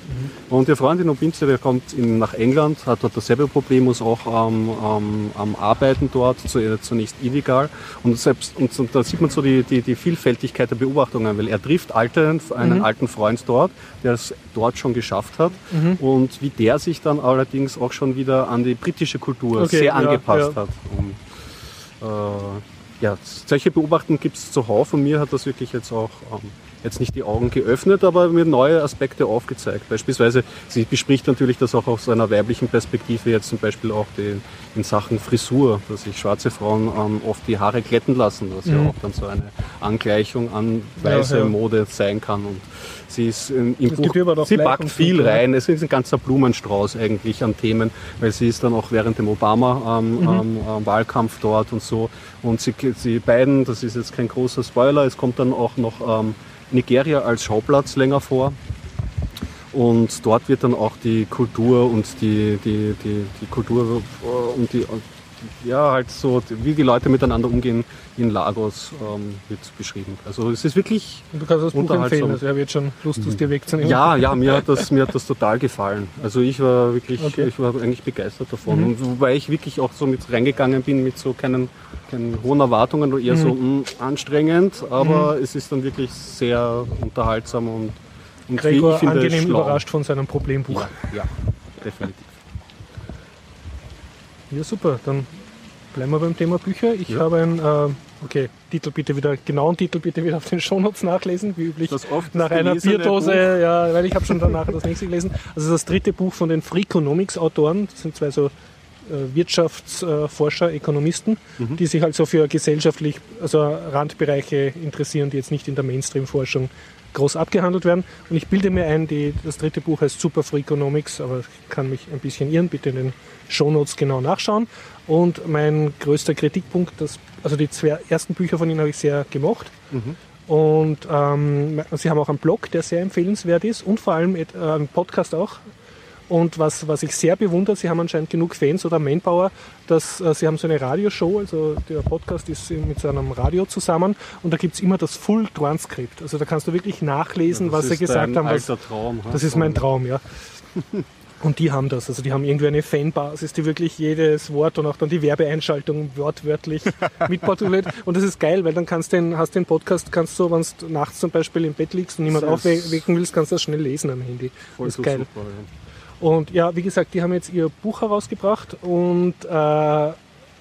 Und ihr Freund in Obinze, der kommt in, nach England, hat dort dasselbe Problem, muss auch ähm, ähm, am Arbeiten dort, zunächst illegal. Und, selbst, und, und da sieht man so die, die, die, Vielfältigkeit der Beobachtungen, weil er trifft alte, einen mhm. alten Freund dort, der es dort schon geschafft hat mhm. und wie der sich dann allerdings auch schon wieder an die britische Kultur okay, sehr ja, angepasst ja. hat. Und, äh, ja, solche Beobachtungen gibt es zuhauf und mir hat das wirklich jetzt auch ähm, jetzt nicht die Augen geöffnet, aber mir neue Aspekte aufgezeigt. Beispielsweise, sie bespricht natürlich das auch aus einer weiblichen Perspektive, jetzt zum Beispiel auch die, in Sachen Frisur, dass sich schwarze Frauen ähm, oft die Haare glätten lassen, was mhm. ja auch dann so eine Angleichung an weiße ja, ja. Mode sein kann. Und sie ist im das Buch, sie packt viel rein. Es ist ein ganzer Blumenstrauß eigentlich an Themen, weil sie ist dann auch während dem Obama-Wahlkampf ähm, mhm. ähm, dort und so. Und sie, sie beiden, das ist jetzt kein großer Spoiler, es kommt dann auch noch ähm, Nigeria als Schauplatz länger vor. Und dort wird dann auch die Kultur und die, die, die, die Kultur und die, ja, halt so, wie die Leute miteinander umgehen in Lagos, ähm, wird beschrieben. Also es ist wirklich. Und du kannst das Buch empfehlen, also er wird schon Lust, es dir wegzunehmen. Ja, ja, mir hat das, mir hat das total gefallen. Also ich war wirklich, okay. ich war eigentlich begeistert davon. Mhm. Und wobei ich wirklich auch so mit reingegangen bin mit so keinen, keinen hohen Erwartungen eher mhm. so mh, mm, anstrengend, aber mhm. es ist dann wirklich sehr unterhaltsam und, und Gregor ich angenehm überrascht von seinem Problembuch. Ja, ja definitiv. Ja, super. Dann bleiben wir beim Thema Bücher. Ich ja. habe ein, äh, okay, Titel bitte wieder, genauen Titel bitte wieder auf den Shownotes nachlesen, wie üblich. Das oft nach einer Bierdose, Buch. ja, weil ich habe schon danach das nächste gelesen. Also das dritte Buch von den Freakonomics-Autoren, das sind zwei so äh, Wirtschaftsforscher, Ökonomisten, mhm. die sich also für gesellschaftlich, also Randbereiche interessieren, die jetzt nicht in der Mainstream-Forschung groß abgehandelt werden. Und ich bilde mir ein, die, das dritte Buch heißt Super for Economics, aber ich kann mich ein bisschen irren, bitte in den Shownotes genau nachschauen. Und mein größter Kritikpunkt, das, also die zwei ersten Bücher von Ihnen habe ich sehr gemocht. Mhm. Und ähm, Sie haben auch einen Blog, der sehr empfehlenswert ist und vor allem äh, einen Podcast auch, und was, was ich sehr bewundere, Sie haben anscheinend genug Fans oder Manpower, dass äh, Sie haben so eine Radioshow, also der Podcast ist mit so einem Radio zusammen und da gibt es immer das Full-Transkript. Also da kannst du wirklich nachlesen, ja, was Sie gesagt haben. Was, Traum, das ist mein Traum, ja. Und die haben das, also die haben irgendwie eine Fanbasis, die wirklich jedes Wort und auch dann die Werbeeinschaltung wortwörtlich mitprotokolliert. Und das ist geil, weil dann kannst du den, hast den Podcast, kannst du, wenn du nachts zum Beispiel im Bett liegst und niemand aufwecken willst, kannst du das schnell lesen am Handy. Voll das ist geil. Super, ja. Und ja, wie gesagt, die haben jetzt ihr Buch herausgebracht und äh,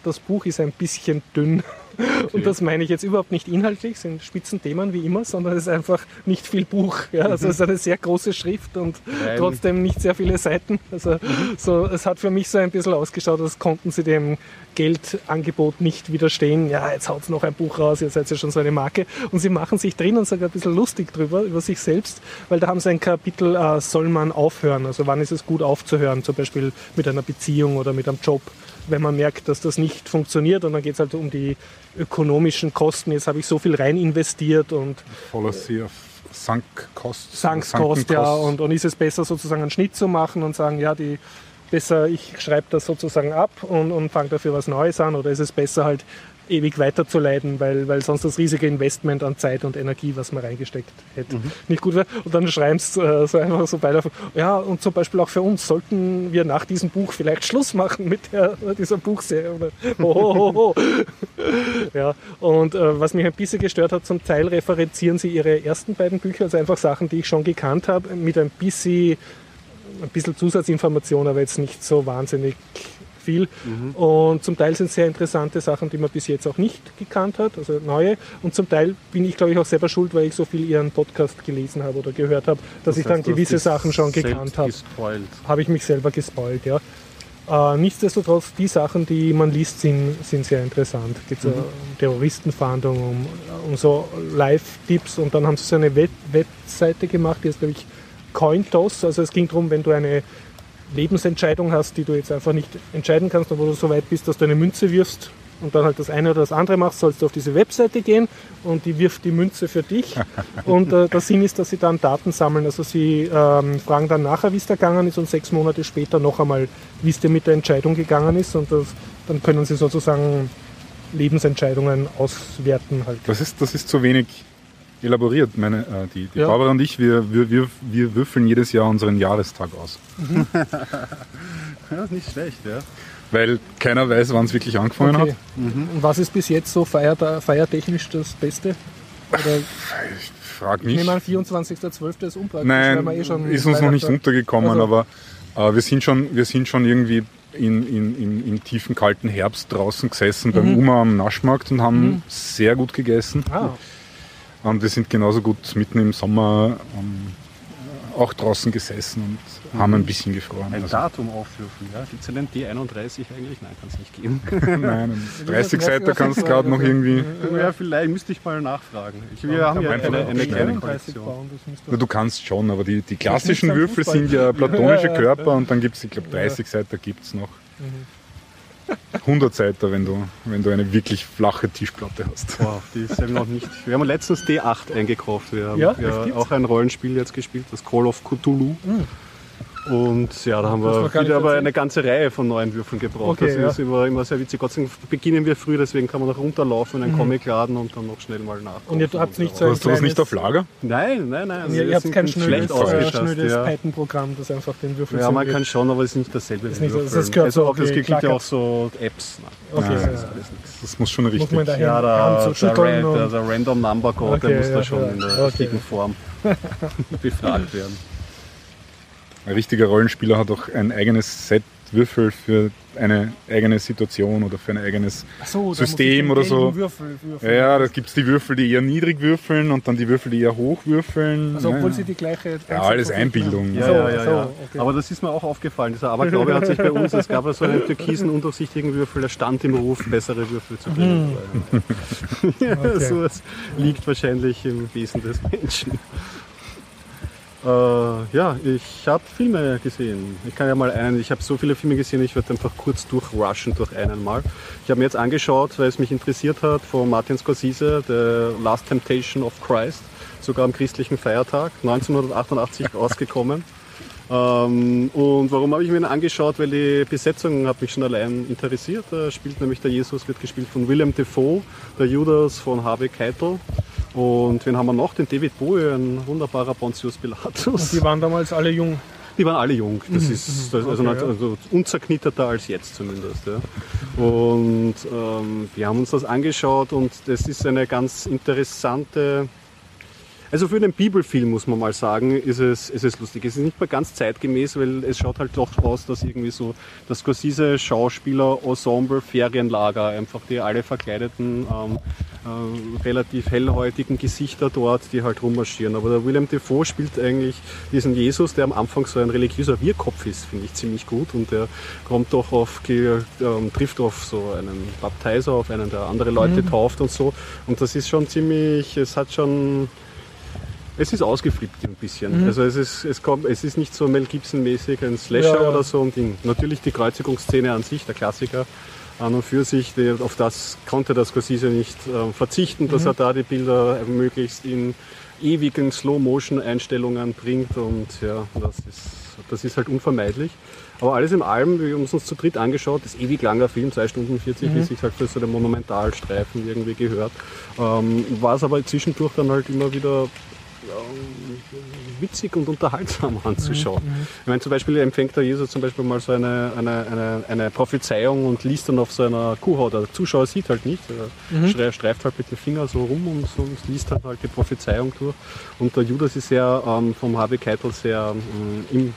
das Buch ist ein bisschen dünn. Und das meine ich jetzt überhaupt nicht inhaltlich, sind Spitzenthemen wie immer, sondern es ist einfach nicht viel Buch. Ja? Also es ist eine sehr große Schrift und Nein. trotzdem nicht sehr viele Seiten. Also mhm. so, es hat für mich so ein bisschen ausgeschaut, als konnten sie dem Geldangebot nicht widerstehen. Ja, jetzt haut noch ein Buch raus, ihr seid ja schon so eine Marke. Und sie machen sich drinnen sogar ein bisschen lustig drüber, über sich selbst, weil da haben sie ein Kapitel, äh, soll man aufhören? Also wann ist es gut aufzuhören, zum Beispiel mit einer Beziehung oder mit einem Job wenn man merkt, dass das nicht funktioniert und dann geht es halt um die ökonomischen Kosten. Jetzt habe ich so viel rein investiert und Policy of Sunk Cost. Sunk Cost, ja. Und, und ist es besser sozusagen einen Schnitt zu machen und sagen, ja, die besser, ich schreibe das sozusagen ab und, und fange dafür was Neues an oder ist es besser halt ewig weiterzuleiten, weil, weil sonst das riesige Investment an Zeit und Energie, was man reingesteckt hätte, Mhm. nicht gut wäre. Und dann schreibst du äh, so einfach so beide, ja, und zum Beispiel auch für uns sollten wir nach diesem Buch vielleicht Schluss machen mit der, dieser Buchserie. Oder, oh, oh, oh, oh. Ja, und äh, was mich ein bisschen gestört hat, zum Teil referenzieren sie ihre ersten beiden Bücher, also einfach Sachen, die ich schon gekannt habe, mit ein bisschen, ein bisschen Zusatzinformation, aber jetzt nicht so wahnsinnig viel. Und zum Teil sind sehr interessante Sachen, die man bis jetzt auch nicht gekannt hat, also neue. Und zum Teil bin ich, glaube ich, auch selber schuld, weil ich so viel ihren Podcast gelesen habe oder gehört habe, dass ich dann heißt, hast gewisse Sachen schon gekannt habe habe ich mich selber gespoilt, ja. Äh, nichtsdestotrotz, die Sachen, die man liest, sind, sind sehr interessant. Es geht so um Terroristenfahndung, um, um so Live-Tipps und dann haben sie so eine Web Webseite gemacht, die ist, glaube ich, Cointos. Also es ging darum, wenn du eine Lebensentscheidung hast, die du jetzt einfach nicht entscheiden kannst, wo du so weit bist, dass du eine Münze wirfst und dann halt das eine oder das andere machst, sollst du auf diese Webseite gehen und die wirft die Münze für dich. Und äh, der Sinn ist, dass sie dann Daten sammeln. Also sie ähm, fragen dann nachher, wie es da gegangen ist und sechs Monate später noch einmal, wie es dir mit der Entscheidung gegangen ist. Und das, dann können sie sozusagen Lebensentscheidungen auswerten halt. Das ist, das ist zu wenig elaboriert. Meine, äh, die die Ja. Barbara und ich, wir, wir, wir, wir würfeln jedes Jahr unseren Jahrestag aus. Ja, nicht schlecht, ja. Weil keiner weiß, wann es wirklich angefangen Okay. hat. Und was ist bis jetzt so feiert, feiertechnisch das Beste? Oder Ich frage ich mich. nehme an, 24.12. ist unpraktisch, weil Nein, eh schon ist uns noch nicht untergekommen, Also- aber äh, wir, sind schon, wir sind schon irgendwie in, in, in, im tiefen kalten Herbst draußen gesessen beim UMA am Naschmarkt und haben sehr gut gegessen. Ah, wir sind genauso gut mitten im Sommer ähm, auch draußen gesessen und haben ein bisschen gefroren. Ein Also, Datum aufrufen, ja. Gibt es einen D31 eigentlich? Nein, kann es nicht geben. nein, ein 30 Seiten kannst du gerade noch irgendwie. ja, vielleicht müsste ich mal nachfragen. Ich, wir haben ja einfach eine, eine kleine 31 Kollektion. bauen, das müsste Na, du kannst schon, aber die, die klassischen Würfel sind ja platonische Körper und dann gibt es, ich glaube, 30 Seiten gibt es noch. 100 Seiten, wenn du, wenn du eine wirklich flache Tischplatte hast. Boah, die ist eben noch nicht. Wir haben letztens D8 eingekauft. Wir haben Ja, ja, auch ein Rollenspiel jetzt gespielt, das Call of Cthulhu. Und ja, da haben Das wir wieder aber eine ganze Reihe von neuen Würfeln gebraucht. Okay, das ja. ist immer, immer sehr witzig. Gott sei Dank beginnen wir früh, deswegen kann man noch runterlaufen in einen Comicladen und dann noch schnell mal nach. Mhm. Und ihr habt nicht so Du hast du was nicht auf Lager? Nein, nein, nein. Und ihr, ihr habt kein schnödes, äh, schnödes Ja. Python-Programm, das einfach den Würfel ja, man kann schon, aber es ist nicht dasselbe. Ist nicht das gehört also so auch, es gibt ja auch so Apps. Nein. Okay, Nein, ja. Das ist alles nichts. Das muss schon Muss richtig. daher Ja, der, der, der, der Random Number Code, Okay, der muss ja, da schon in der Okay. richtigen Form befragt werden. Ein richtiger Rollenspieler hat auch ein eigenes Set Würfel für eine eigene Situation oder für ein eigenes so, System oder so. gelben Würfel Ja, ja, da gibt es die Würfel, die eher niedrig würfeln und dann die Würfel, die eher hoch würfeln. Also obwohl ja. sie die gleiche... ja, alles Einbildung. Ja, So, ja, ja, so, ja. okay. Aber das ist mir auch aufgefallen. Dieser Aberglaube hat sich bei uns, es gab ja so einen türkisen, undurchsichtigen Würfel, der stand im Ruf, bessere Würfel zu bringen. ja, Okay. so, es liegt wahrscheinlich im Wesen des Menschen. Äh, ja, ich habe Filme gesehen. Ich kann ja mal einen, ich habe so viele Filme gesehen, ich werde einfach kurz durchrushen durch einen mal. Ich habe mir jetzt angeschaut, weil es mich interessiert hat, von Martin Scorsese, The Last Temptation of Christ, sogar am christlichen Feiertag, 1988 ausgekommen. Ähm, und warum habe ich mir ihn angeschaut? Weil die Besetzung hat mich schon allein interessiert. Da spielt nämlich der Jesus, wird gespielt von Willem Dafoe, der Judas von Harvey Keitel. Und wen haben wir noch? Den David Bowie, ein wunderbarer Pontius Pilatus. Die waren damals alle jung. Die waren alle jung. Das ist das, also, Okay, nicht- also unzerknitterter als jetzt zumindest. Ja. Und ähm, wir haben uns das angeschaut und das ist eine ganz interessante. Also für den Bibelfilm muss man mal sagen, ist es, ist es lustig. Es ist nicht mehr ganz zeitgemäß, weil es schaut halt doch aus, dass irgendwie so das Scorsese Schauspieler Ensemble Ferienlager einfach die alle verkleideten ähm, äh, relativ hellhäutigen Gesichter dort, die halt rummarschieren. Aber der William Defoe spielt eigentlich diesen Jesus, der am Anfang so ein religiöser Wirrkopf ist, finde ich ziemlich gut. Und der kommt doch auf, ähm, trifft auf so einen Baptiser, auf einen, der andere Leute tauft und so. Und das ist schon ziemlich, es hat schon, es ist ausgeflippt ein bisschen. Also es ist, es kommt, es ist nicht so Mel Gibson-mäßig ein Slasher Ja, ja. oder so. Und die, natürlich die Kreuzigungsszene an sich, der Klassiker, an und für sich, die, auf das konnte das Scorsese nicht ähm, verzichten, dass er da die Bilder möglichst in ewigen Slow-Motion-Einstellungen bringt und ja, das ist, das ist halt unvermeidlich. Aber alles in allem, wir haben es uns zu dritt angeschaut, das ist ewig langer Film, 2 Stunden 40, Mhm. wie es sich halt für so einen Monumentalstreifen irgendwie gehört. Ähm, war es aber zwischendurch dann halt immer wieder witzig und unterhaltsam anzuschauen. Ich meine, zum Beispiel empfängt der Jesus zum Beispiel mal so eine, eine, eine, eine Prophezeiung und liest dann auf seiner Kuhhaut. Der Zuschauer sieht halt nicht, er schrei- streift halt mit dem Finger so rum und, so, und liest dann halt die Prophezeiung durch. Und der Judas ist sehr ähm, vom Harvey Keitel sehr ähm, im,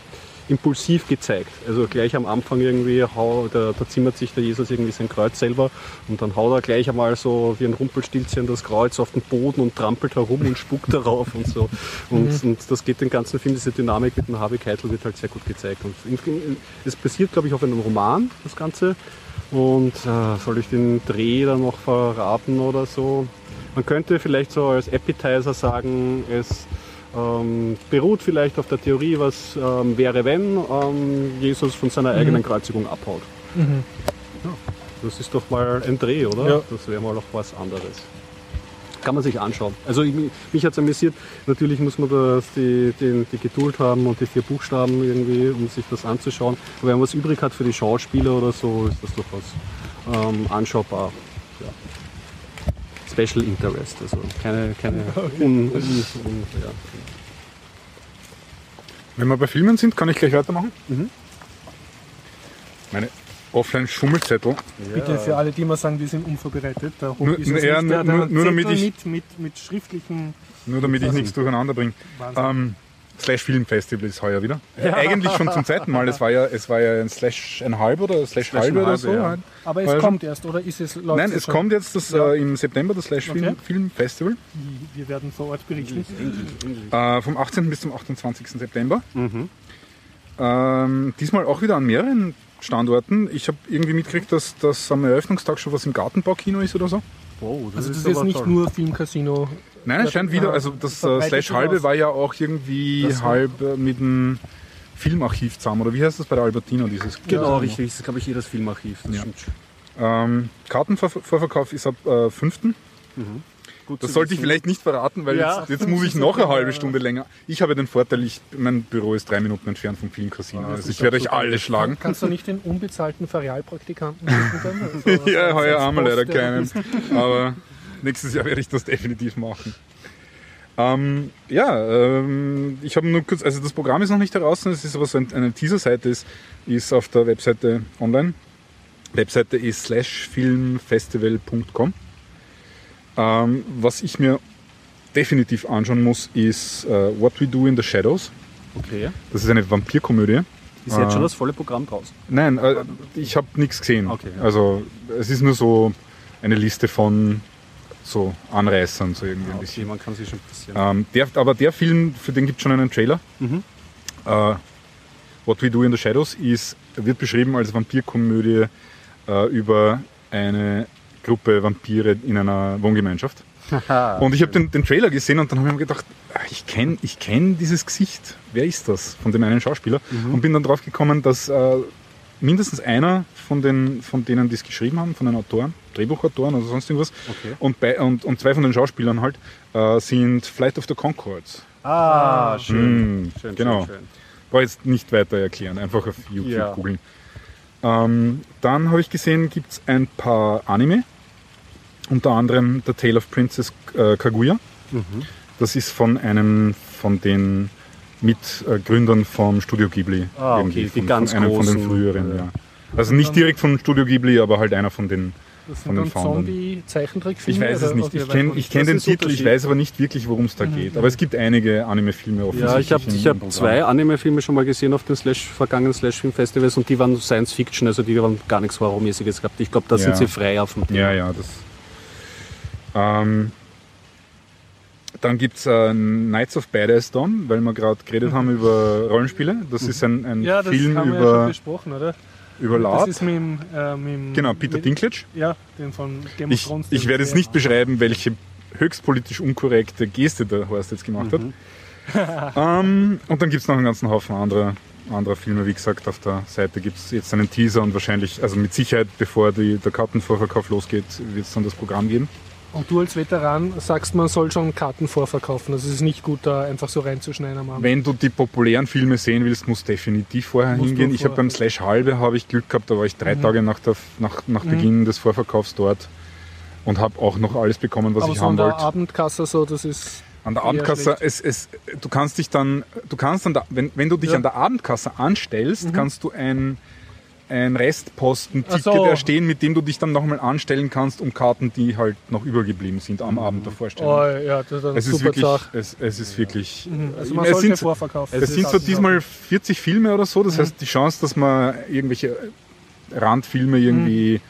impulsiv gezeigt. Also gleich am Anfang irgendwie, hau, da, da zimmert sich der Jesus irgendwie sein Kreuz selber und dann haut er gleich einmal so wie ein Rumpelstilzchen das Kreuz auf den Boden und trampelt herum und spuckt darauf und so. Und, und das geht den ganzen Film, diese Dynamik mit dem Harvey Keitel wird halt sehr gut gezeigt. Und es basiert, glaube ich, auf einem Roman, das Ganze. Und äh, soll ich den Dreh dann noch verraten oder so? Man könnte vielleicht so als Appetizer sagen, es ähm, beruht vielleicht auf der Theorie, was ähm, wäre, wenn ähm, Jesus von seiner eigenen Kreuzigung abhaut. Mhm. Ja, das ist doch mal ein Dreh, oder? Ja. Das wäre mal noch was anderes. Kann man sich anschauen. Also ich, mich hat es amüsiert. Natürlich muss man das, die, die, die Geduld haben und die vier Buchstaben irgendwie, um sich das anzuschauen. Aber wenn man was übrig hat für die Schauspieler oder so, ist das durchaus ähm, anschaubar. Ja. Special Interest, also keine, keine un, un, un, ja. Wenn wir bei Filmen sind, kann ich gleich weitermachen. Mhm. Meine Offline-Schummelzettel. Bitte für alle, die immer sagen, wir sind unvorbereitet. Hobby Nur- ist es ja, nicht. Nur- nur damit ich- mit, mit, mit schriftlichen Nur damit ich nichts durcheinander bringe. Wahnsinn. Ähm, Slash Film Festival ist heuer wieder. Äh, eigentlich schon zum zweiten Mal. Es war ja, es war ja ein Slash ein halb oder Slash, Slash halbe ein oder so. ja. Aber es kommt erst, oder ist es läuft Nein, es schon? kommt jetzt das, Ja. äh, im September das Slash Film, Okay. Film Festival. Wir werden vor Ort berichten. Äh, vom 18. bis zum 28. September. Mhm. Ähm, diesmal auch wieder an mehreren Standorten. Ich habe irgendwie mitgekriegt, dass das am Eröffnungstag schon was im Gartenbaukino ist oder so. Wow, das Also das ist ist jetzt nicht toll. nur Filmcasino. Nein, es scheint wieder, also das äh, Slash halbe war ja auch irgendwie Das halb äh, mit dem Filmarchiv zusammen. Oder wie heißt das bei der Albertina, dieses Genau, richtig. Das ist, glaube ich, jedes Filmarchiv. Das Ja. Ähm, Kartenvorverkauf ist ab äh, 5. Gut Das sollte ich vielleicht nicht verraten, weil Ja. jetzt, jetzt muss ich noch eine halbe Stunde länger. Ich habe den Vorteil, ich, mein Büro ist drei Minuten entfernt vom Filmcasino. Also ich werde euch alle schlagen. Kannst du nicht den unbezahlten Ferialpraktikanten? Also, Ja, heuer haben wir leider keinen. Aber nächstes Jahr werde ich das definitiv machen. Ähm, ja, ähm, ich habe nur kurz, also das Programm ist noch nicht heraus, es ist aber so ein, eine Teaser-Seite, ist, ist auf der Webseite online. Webseite ist slashfilmfestival.com. Ähm, was ich mir definitiv anschauen muss, ist äh, What We Do in the Shadows. Okay. Das ist eine Vampirkomödie. Ist jetzt Ah. schon das volle Programm draußen? Nein, äh, ich habe nichts gesehen. Okay, ja. Also es ist nur so eine Liste von so Anreißern, so irgendwie ein Okay, bisschen. man kann sich schon ein bisschen. Ähm, der, aber der Film, für den gibt es schon einen Trailer. Mhm. Äh, What We Do in the Shadows ist, wird beschrieben als Vampirkomödie äh, über eine Gruppe Vampire in einer Wohngemeinschaft. Und ich habe den, den Trailer gesehen und dann habe ich mir gedacht, ah, ich kenne ich kenn dieses Gesicht. Wer ist das? Von dem einen Schauspieler. Und bin dann drauf gekommen, dass äh, mindestens einer von, den, von denen, die es geschrieben haben, von den Autoren, Drehbuchautoren oder sonst irgendwas, Okay. und, bei, und, und zwei von den Schauspielern halt, äh, sind Flight of the Concords. Ah, schön. Mm, schön genau. Schön, schön. Brauche jetzt nicht weiter erklären, einfach auf YouTube Ja. googeln. Ähm, dann habe ich gesehen, gibt es ein paar Anime. Unter anderem The Tale of Princess äh, Kaguya. Mhm. Das ist von einem von den Mitgründern vom Studio Ghibli. Ah, okay, irgendwie, die von, ganz von einem von den großen, früheren, ja. ja. Also nicht direkt von Studio Ghibli, aber halt einer von den. Das Von sind den dann. Zombie-Zeichentrickfilme? Ich weiß es nicht. Ich kenne kenn Das den Titel, ich weiß aber nicht wirklich, worum es da geht. Aber es gibt einige Anime-Filme Ja, offensichtlich. ich habe hab zwei Anime-Filme schon mal gesehen auf den Slash, vergangenen Slash-Film-Festivals und die waren Science Fiction, also die haben gar nichts Horrormäßiges gehabt. Ich glaube, da sind Ja. sie frei auf dem Ja, ja, das. Ähm, dann gibt es äh, Knights of Badass Dawn, weil wir gerade geredet haben über Rollenspiele. Das ist ein, ein Ja, das Film haben wir ja schon über, besprochen, oder? Über Das ist mit dem... Äh, mit dem Genau, Peter mit, Dinklage. Ja, den von Game of Ich, Thrones. ich den werde jetzt nicht beschreiben, welche höchst politisch unkorrekte Geste der Horst jetzt gemacht hat. ähm, und dann gibt es noch einen ganzen Haufen anderer, anderer Filme. Wie gesagt, auf der Seite gibt es jetzt einen Teaser und wahrscheinlich, also mit Sicherheit, bevor die, der Kartenvorverkauf losgeht, wird es dann das Programm geben. Und du als Veteran sagst, man soll schon Karten vorverkaufen. Also es ist nicht gut, da einfach so reinzuschneiden am Abend. Wenn du die populären Filme sehen willst, musst du definitiv vorher Musst hingehen. Ich habe beim Slash Halbe habe ich Glück gehabt, da war ich drei Mhm. Tage nach, der, nach, nach Beginn des Vorverkaufs dort und habe auch noch alles bekommen, was Aber ich so an haben der wollte. Abendkasse so, das ist An der Abendkasse, es, es, du kannst dich dann, du kannst an der, wenn, wenn du dich Ja. an der Abendkasse anstellst, kannst du ein, ein Restposten-Ticket so. erstehen, mit dem du dich dann nochmal anstellen kannst, um Karten, die halt noch übergeblieben sind am Abend der Vorstellung. oh, ja, das ist eine es ist super wirklich, Sache. es, es ist wirklich, Also man es sind, vorverkaufen. es sind zwar diesmal 40 Filme oder so, das heißt, die Chance, dass man irgendwelche Randfilme irgendwie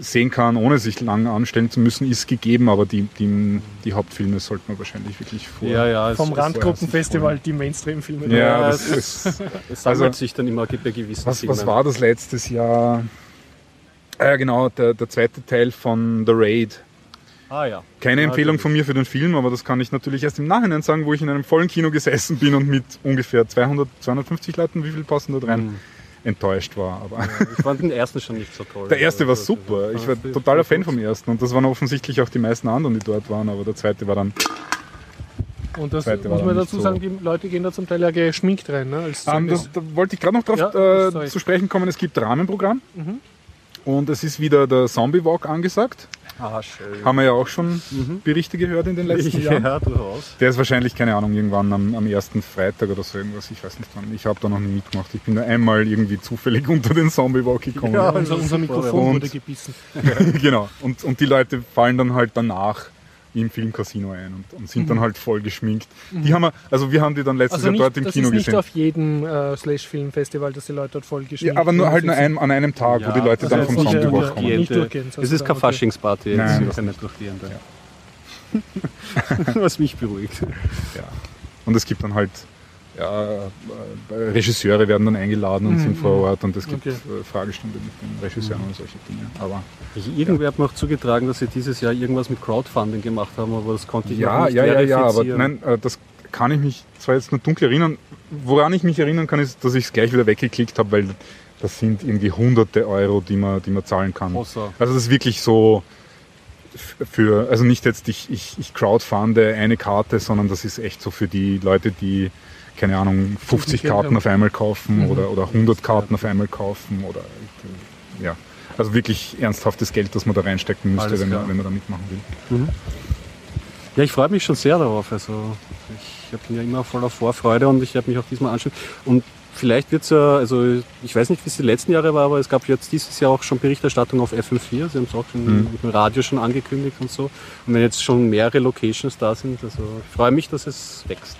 sehen kann, ohne sich lang anstellen zu müssen, ist gegeben, aber die, die, die Hauptfilme sollte man wahrscheinlich wirklich vor. Ja, ja. Vom es, Randgruppenfestival die Mainstream-Filme. Ja, Ja, das es ist, es sammelt Also, sich dann immer bei gewissen was, Filmen. was war das letztes Jahr? Ah, ja, genau, der, der zweite Teil von The Raid. Ah ja. Keine Ja, Empfehlung das von mir für den Film, aber das kann ich natürlich erst im Nachhinein sagen, wo ich in einem vollen Kino gesessen bin und mit ungefähr 200, 250 Leuten, wie viel passen da rein, Mhm. Enttäuscht war. Aber Ich fand den ersten schon nicht so toll. der erste war Also, super. Ich war totaler Fan vom ersten und das waren offensichtlich auch die meisten anderen, die dort waren, aber der zweite war dann. Und das muss man dazu so. sagen, die Leute gehen da zum Teil ja geschminkt rein. Ne, als Ähm, das, da wollte ich gerade noch drauf Ja, äh, zu sprechen kommen. Es gibt Rahmenprogramm Mhm. Und es ist wieder der Zombie Walk angesagt. Ah, schön. Haben wir ja auch schon Berichte gehört in den letzten Jahren. ja, durchaus. Der ist wahrscheinlich, keine Ahnung, irgendwann am, am ersten Freitag oder so irgendwas. Ich weiß nicht wann. Ich habe da noch nie mitgemacht. Ich bin da einmal irgendwie zufällig unter den Zombie Walk gekommen. Ja, unser, unser Mikrofon und- wurde gebissen. genau. Und, und die Leute fallen dann halt danach im Filmcasino ein und, und sind dann halt voll geschminkt. Die haben wir, also wir haben die dann letztes Also Jahr dort im das Kino ist nicht gesehen. auf jedem äh, Slash-Film-Festival, dass die Leute dort voll geschminkt Ja, aber nur halt nur ein, an einem Tag, wo Ja, die Leute also dann vom nicht Zombie der- Walk der- kommen. Nicht durchgehend, Es ist keine. Faschingsparty, Nein, ist das keine durchgehende. Was mich beruhigt. Ja. Und es gibt dann halt ja, äh, Regisseure werden dann eingeladen und Mhm, sind vor Ort und es gibt Okay. äh, Fragestunde mit den Regisseuren und solche Dinge. Aber Ich, irgendwer hat mir auch zugetragen, dass sie dieses Jahr irgendwas mit Crowdfunding gemacht haben, aber das konnte ich ja, nicht ja, ja, ja, aber nein, äh, das kann ich mich zwar jetzt nur dunkel erinnern. Woran ich mich erinnern kann, ist, dass ich es gleich wieder weggeklickt habe, weil das sind irgendwie hunderte Euro, die man, die man zahlen kann. Außer, Also das ist wirklich so für, also nicht jetzt ich, ich, ich crowdfunde eine Karte, sondern das ist echt so für die Leute, die, keine Ahnung, 50 Geld Karten auf einmal kaufen Mhm. oder, oder 100 Karten auf einmal kaufen oder ja. Also wirklich ernsthaftes Geld, das man da reinstecken müsste, wenn man, wenn man da mitmachen will. ja, ich freue mich schon sehr darauf. Also ich bin ja immer voller Vorfreude und ich habe mich auch diesmal anschauen. Und vielleicht wird es ja, also ich weiß nicht, wie es die letzten Jahre war, aber es gab jetzt dieses Jahr auch schon Berichterstattung auf FM4. Sie haben es auch schon Mhm. im Radio schon angekündigt und so. Und wenn jetzt schon mehrere Locations da sind, also ich freue mich, dass es wächst.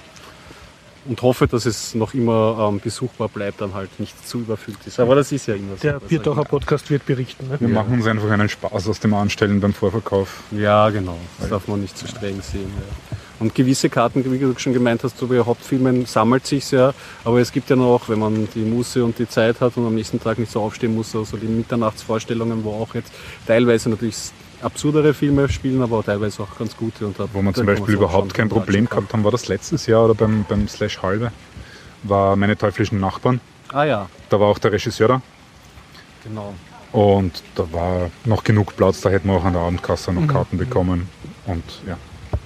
Und hoffe, dass es noch immer ähm, besuchbar bleibt, dann halt nicht zu überfüllt ist. Aber das ist ja immer so. Der Biertaucher Podcast wird berichten. Ne? Wir Ja. machen uns einfach einen Spaß aus dem Anstellen beim Vorverkauf. Ja, genau. Das darf man nicht zu streng sehen. Ja. Und gewisse Karten, wie du schon gemeint hast, so bei Hauptfilmen sammelt sich ja. Aber es gibt ja noch, wenn man die Muße und die Zeit hat und am nächsten Tag nicht so aufstehen muss, also die Mitternachtsvorstellungen, wo auch jetzt teilweise natürlich absurdere Filme spielen, aber teilweise auch ganz gute. Und Wo man zum Beispiel überhaupt kein Problem gehabt haben, war das letztes Jahr oder beim, beim Slash Halbe, war meine teuflischen Nachbarn. Ah ja, Da war auch der Regisseur da. genau. Und da war noch genug Platz, da hätten wir auch an der Abendkasse noch Karten bekommen. Und ja,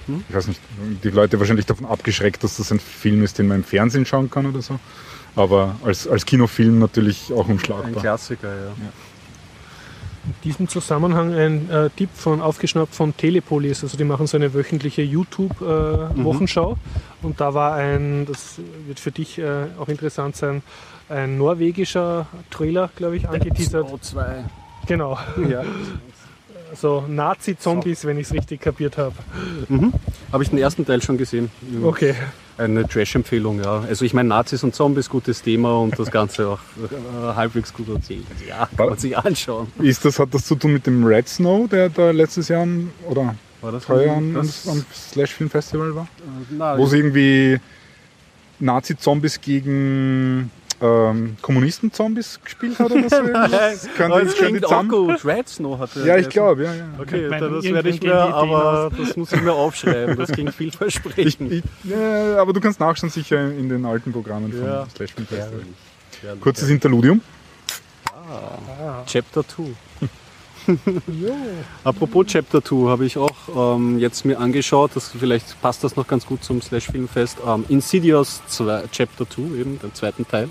Mhm. ich weiß nicht, die Leute wahrscheinlich davon abgeschreckt, dass das ein Film ist, den man im Fernsehen schauen kann oder so. Aber als, als Kinofilm natürlich auch Ein unschlagbar. Klassiker, ja. In diesem Zusammenhang ein äh, Tipp von Aufgeschnappt von Telepolis. Also die machen so eine wöchentliche YouTube-Wochenschau. Und da war ein, das wird für dich äh, auch interessant sein, ein norwegischer Trailer, glaube ich, angeteasert. O2. Genau. Ja. So Nazi-Zombies, wenn ich es richtig kapiert habe. Habe ich den ersten Teil schon gesehen. Okay. Eine Trash-Empfehlung, ja. Also ich meine, Nazis und Zombies, gutes Thema und das Ganze auch äh, halbwegs gut erzählt. Ja, kann man sich anschauen. Ist das, hat das zu tun mit dem Red Snow, der da letztes Jahr am- oder War das heuer am, am, Slash Film Festival war? na, Wo sie irgendwie Nazi-Zombies gegen ähm, Kommunisten-Zombies gespielt hat oder so. Können Aber die, das klingt auch zusammen? gut. Red Snow hatte Ja, ich glaube, ja, ja. Okay, da- das werde ich mir, aber das muss ich mir aufschreiben. Das klingt Ich, vielversprechend. ich, ja, aber du kannst nachschauen sicher in den alten Programmen von Ja. Slash. Kurzes Interludium. Ah. Chapter 2. jo. Apropos Chapter 2 habe ich auch ähm, jetzt mir angeschaut, das, vielleicht passt das noch ganz gut zum Slash Filmfest. Ähm, Insidious 2, Chapter 2, eben den zweiten Teil,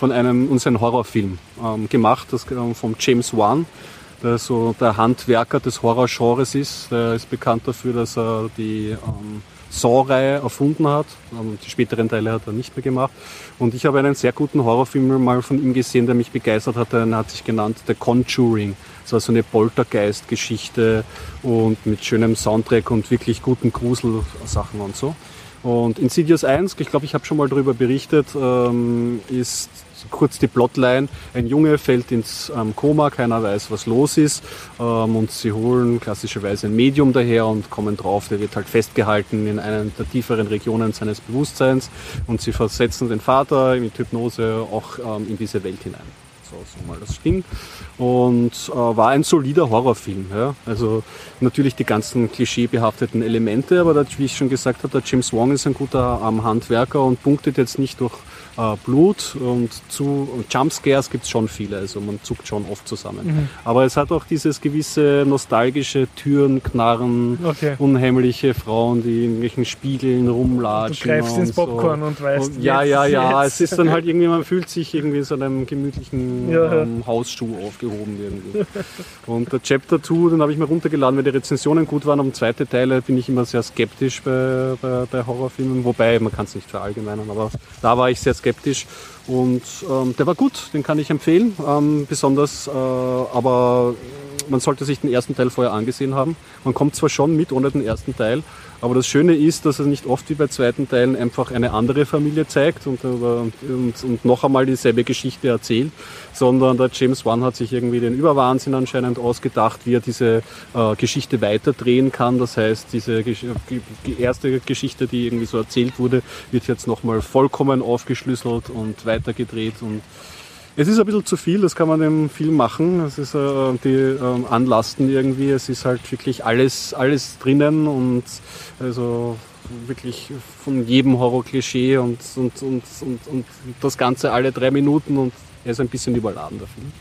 von einem unseren Horrorfilm ähm, gemacht, das ähm, vom James Wan, der so der Handwerker des Horrorgenres ist. Der ist bekannt dafür, dass er die ähm, Saw-Reihe erfunden hat. Ähm, die späteren Teile hat er nicht mehr gemacht. Und ich habe einen sehr guten Horrorfilm mal von ihm gesehen, der mich begeistert hat. Der hat sich genannt The Conjuring. Es war so eine Poltergeist-Geschichte und mit schönem Soundtrack und wirklich guten Gruselsachen und so. Und Insidious 1, ich glaube, ich habe schon mal darüber berichtet, ähm, ist kurz die Plotline. Ein Junge fällt ins ähm, Koma, keiner weiß, was los ist. Ähm, und sie holen klassischerweise ein Medium daher und kommen drauf, der wird halt festgehalten in einer der tieferen Regionen seines Bewusstseins. Und sie versetzen den Vater mit Hypnose auch ähm, in diese Welt hinein. So, so mal das Ding. Und äh, war ein solider Horrorfilm. Ja? Also natürlich die ganzen klischeebehafteten Elemente, aber da, wie ich schon gesagt habe, der James Wong ist ein guter ähm, Handwerker und punktet jetzt nicht durch äh, Blut und zu und Jumpscares gibt es schon viele, also man zuckt schon oft zusammen. Mhm. Aber es hat auch dieses gewisse nostalgische Türen, Knarren, okay. unheimliche Frauen, die in irgendwelchen Spiegeln rumlatschen. Du greifst ins Popcorn so. und weißt. Und, ja, ja, ja. Jetzt. Es ist dann halt irgendwie, man fühlt sich irgendwie in so einem gemütlichen ja, ähm, Hausschuh aufgehoben irgendwie. und der Chapter 2, den habe ich mir runtergeladen, weil die Rezensionen gut waren. Am zweiten Teil bin ich immer sehr skeptisch bei, bei, bei Horrorfilmen, wobei man kann es nicht verallgemeinern, aber da war ich sehr skeptisch. Und ähm, der war gut, den kann ich empfehlen. Ähm, besonders, äh, aber man sollte sich den ersten Teil vorher angesehen haben. Man kommt zwar schon mit ohne den ersten Teil, aber das Schöne ist, dass er nicht oft wie bei zweiten Teilen einfach eine andere Familie zeigt und, und, und noch einmal dieselbe Geschichte erzählt, sondern der James Wan hat sich irgendwie den Überwahnsinn anscheinend ausgedacht, wie er diese äh, Geschichte weiterdrehen kann. Das heißt, diese die erste Geschichte, die irgendwie so erzählt wurde, wird jetzt nochmal vollkommen aufgeschlüsselt und weitergedreht und es ist ein bisschen zu viel, das kann man im Film machen. Es ist äh, die äh, Anlasten irgendwie, es ist halt wirklich alles, alles drinnen und also wirklich von jedem Horror-Klischee und, und, und, und, und das Ganze alle drei Minuten und er ist ein bisschen überladen, Film.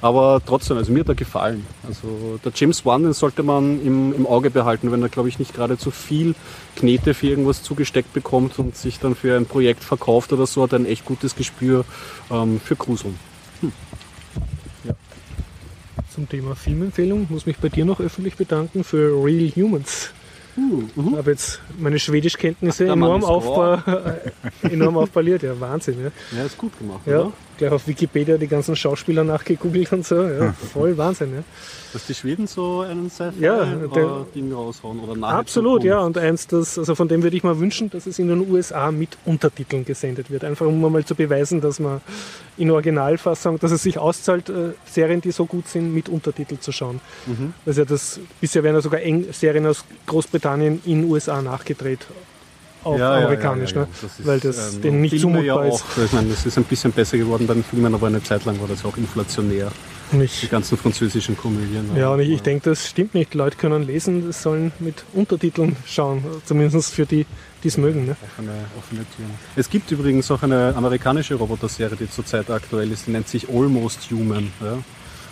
Aber trotzdem, also mir hat er gefallen. Also der James Wan, den sollte man im, im Auge behalten, wenn er, glaube ich, nicht gerade zu viel Knete für irgendwas zugesteckt bekommt und sich dann für ein Projekt verkauft oder so, hat er ein echt gutes Gespür ähm, für Gruseln. Hm. Ja. Zum Thema Filmempfehlung muss mich bei dir noch öffentlich bedanken für Real Humans. Uh, uh. habe jetzt meine Schwedischkenntnisse enorm, aufba enorm aufballiert. Ja, Wahnsinn. Ja, ja ist gut gemacht. Ja, oder? Gleich auf Wikipedia die ganzen Schauspieler nachgegoogelt und so. Ja, voll Wahnsinn. Ja. Dass die Schweden so einen Sci-Fi ja, Ding raushauen oder nachher Absolut, ja. Und eins, das, also von dem würde ich mal wünschen, dass es in den USA mit Untertiteln gesendet wird. Einfach um mal zu beweisen, dass man in Originalfassung, dass es sich auszahlt, äh, Serien, die so gut sind, mit Untertitel zu schauen. Mhm. Also das, bisher werden ja sogar Serien aus Großbritannien in USA nachgedreht auf ja, amerikanisch, ja, ja, ne? Das weil das ähm, denen nicht zumutbar ist. Ich meine, das ist ein bisschen besser geworden bei den Filmen, aber eine Zeit lang war das auch inflationär. Nicht. Die ganzen französischen Komödien. Ja, und ich, ich denke, das stimmt nicht. Die Leute können lesen, sollen mit Untertiteln schauen, zumindest für die, die es mögen. Ne? Offene, offene Türen. Es gibt übrigens auch eine amerikanische Roboterserie, die zurzeit aktuell ist, die nennt sich Almost Human. Ja?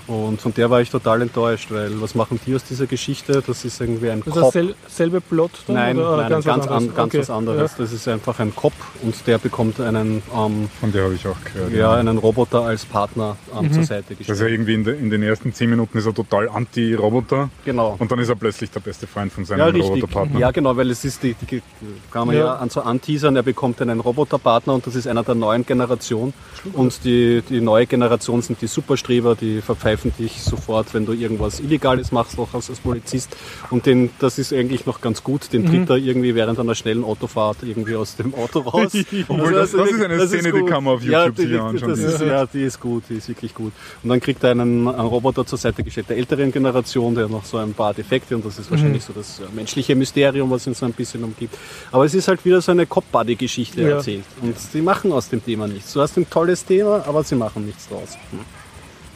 Und von der war ich total enttäuscht, weil was machen die aus dieser Geschichte? Das ist irgendwie ein Kopf. Ist das selbe Plot? Dann, nein, oder nein, ganz, ganz, was, an, ganz okay. was anderes. Ja. Das ist einfach ein Kopf und der bekommt einen. Ähm, von der habe ich auch gehört. Ja, ja, einen Roboter als Partner ähm, mhm. zur Seite gestellt. Also irgendwie in, de, in, den ersten zehn Minuten ist er total anti-Roboter. Genau. Und dann ist er plötzlich der beste Freund von seinem ja, Roboterpartner. Ja, genau, weil es ist die, die kann man ja, ja an so anteasern, er bekommt einen Roboterpartner und das ist einer der neuen Generation. Und die, die neue Generation sind die Superstreber, die verpfeifen dich sofort wenn du irgendwas Illegales machst, auch als, als Polizist. Und den, das ist eigentlich noch ganz gut. Den tritt mhm. er irgendwie während einer schnellen Autofahrt irgendwie aus dem Auto raus. Obwohl, also, das, das, ist eine das Szene, ist die kann man auf YouTube ja, die, anschauen. Das ist, ja, die ist gut, die ist wirklich gut. Und dann kriegt er einen, einen Roboter zur Seite gestellt der älteren Generation, der noch so ein paar Defekte und das ist wahrscheinlich mhm. so das menschliche Mysterium, was ihn so ein bisschen umgibt. Aber es ist halt wieder so eine Cop-Buddy-Geschichte ja. erzählt. Und sie machen aus dem Thema nichts. Du hast ein tolles Thema, aber sie machen nichts draus. Hm.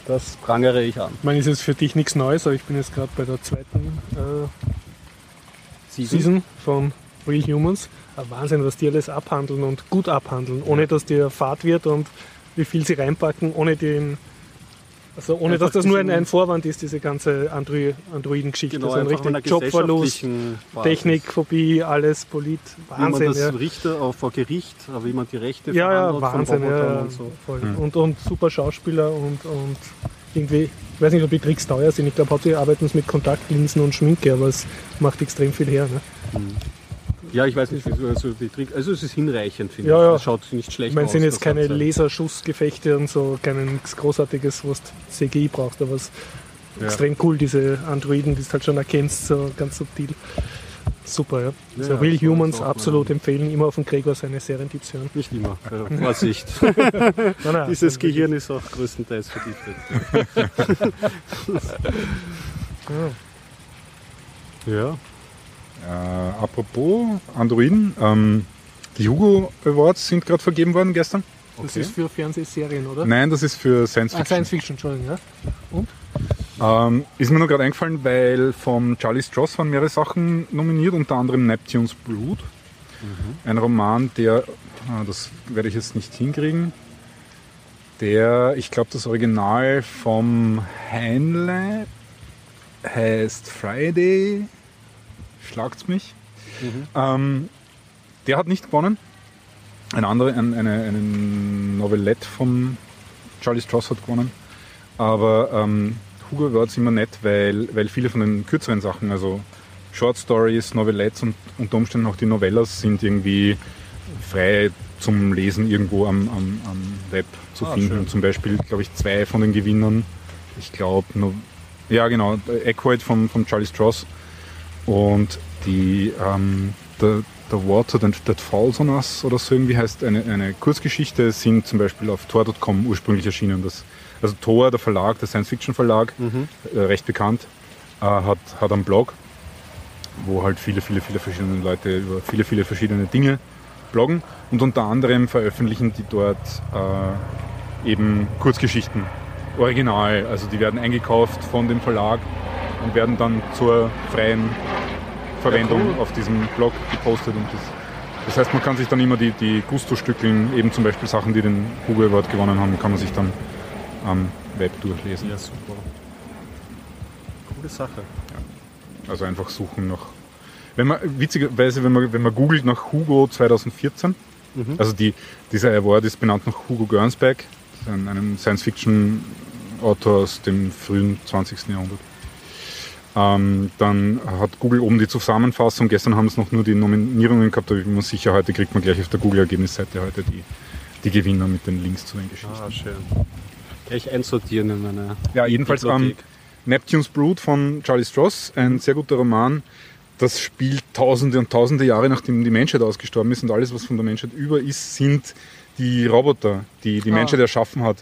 Das prangere ich an. Ich meine, ist jetzt für dich nichts Neues, aber ich bin jetzt gerade bei der zweiten äh, Season. Season von Real Humans. Wahnsinn, was die alles abhandeln und gut abhandeln, ohne dass dir Fahrt wird und wie viel sie reinpacken, ohne den Also ohne Einfach dass das nur ein, Vorwand ist, diese ganze Android Androiden-Geschichte. Genau, also ein richtig Jobverlust. Technikphobie, alles, Polit, Wie man Wahnsinn. das ja. Richter auch vor Gericht, wie man die Rechte Ja, ja, Wahnsinn. Ja, und so. voll. Mhm. Und, und super Schauspieler und, und irgendwie, ich weiß nicht, ob die Tricks teuer sind. Ich glaube, hauptsächlich arbeiten sie mit Kontaktlinsen und Schminke, aber es macht extrem viel her. Ne? Ja, ich weiß nicht, wie so- also die Trick, also es ist hinreichend, finde Ja, ich. ja. Es schaut nicht schlecht Ich meine, aus. es sind jetzt das keine. Laserschussgefechte und so, kein Großartiges, was CGI brauchst, aber es ist Ja. extrem cool, diese Androiden, die du halt schon erkennst, so ganz subtil. Super, ja. Ja, Real das war Humans absolut empfehlen, immer auf den Gregor seine Serendiption. Nicht immer. Äh, Vorsicht. Nein, nein, Dieses Gehirn ist auch größtenteils vergiftet. Ja. Ja. Äh, apropos Androiden, ähm, die Hugo Awards sind gerade vergeben worden gestern. Das ist für Fernsehserien, oder? Nein, das ist für Science Ah, Fiction. Science Fiction, Entschuldigung, ja. Ähm, ist mir nur gerade eingefallen, weil vom Charlie Stross waren mehrere Sachen nominiert, unter anderem Neptune's Blood. Ein Roman, der, ah, das werde ich jetzt nicht hinkriegen, der, ich glaube, das Original vom Heinle heißt Friday, schlagt's mich. Ähm, der hat nicht gewonnen. Ein andere, ein, eine, eine Novellette von Charlie Stross hat gewonnen. Aber ähm, Hugo Awards immer nett, weil, weil viele von den kürzeren Sachen, also Short Stories, Novellettes und unter Umständen auch die Novellas sind irgendwie frei zum Lesen irgendwo am, am, am Web zu Ah, finden. schön. Zum Beispiel, glaube ich, zwei von den Gewinnern. Ich glaube, no ja genau, Echoid von, von Charlie Stross und die ähm, the, the Water That, That Falls on Us oder so irgendwie heißt eine, eine Kurzgeschichte, sind zum Beispiel auf Tor.com ursprünglich erschienen. Das, also Tor, der Verlag, der Science-Fiction-Verlag, äh, recht bekannt, äh, hat, hat einen Blog, wo halt viele, viele, viele verschiedene Leute über viele, viele verschiedene Dinge bloggen und unter anderem veröffentlichen die dort äh, eben Kurzgeschichten, original. Also die werden eingekauft von dem Verlag und werden dann zur freien Verwendung Ja, cool. auf diesem Blog gepostet. Und das, das heißt, man kann sich dann immer die, die Gusto-Stückeln, eben zum Beispiel Sachen, die den Hugo Award gewonnen haben, kann man sich dann am Web durchlesen. Ja, super. Coole Sache. Also einfach suchen nach. Wenn man, witzigerweise, wenn man, wenn man googelt nach Hugo 2014, Mhm. also die, dieser Award ist benannt nach Hugo Gernsback, einem Science-Fiction-Autor aus dem frühen 20. Jahrhundert. Ähm, dann hat Google oben die Zusammenfassung, gestern haben es noch nur die Nominierungen gehabt, aber ich bin mir sicher, heute kriegt man gleich auf der Google-Ergebnisseite heute die, die Gewinner mit den Links zu den Geschichten. Ah, schön. Gleich einsortieren in meine Ja, jedenfalls ähm, Bibliothek. Neptune's Brood von Charlie Stross, ein sehr guter Roman. Das spielt tausende und tausende Jahre, nachdem die Menschheit ausgestorben ist und alles, was von der Menschheit über ist, sind die Roboter, die die Ah. Menschheit erschaffen hat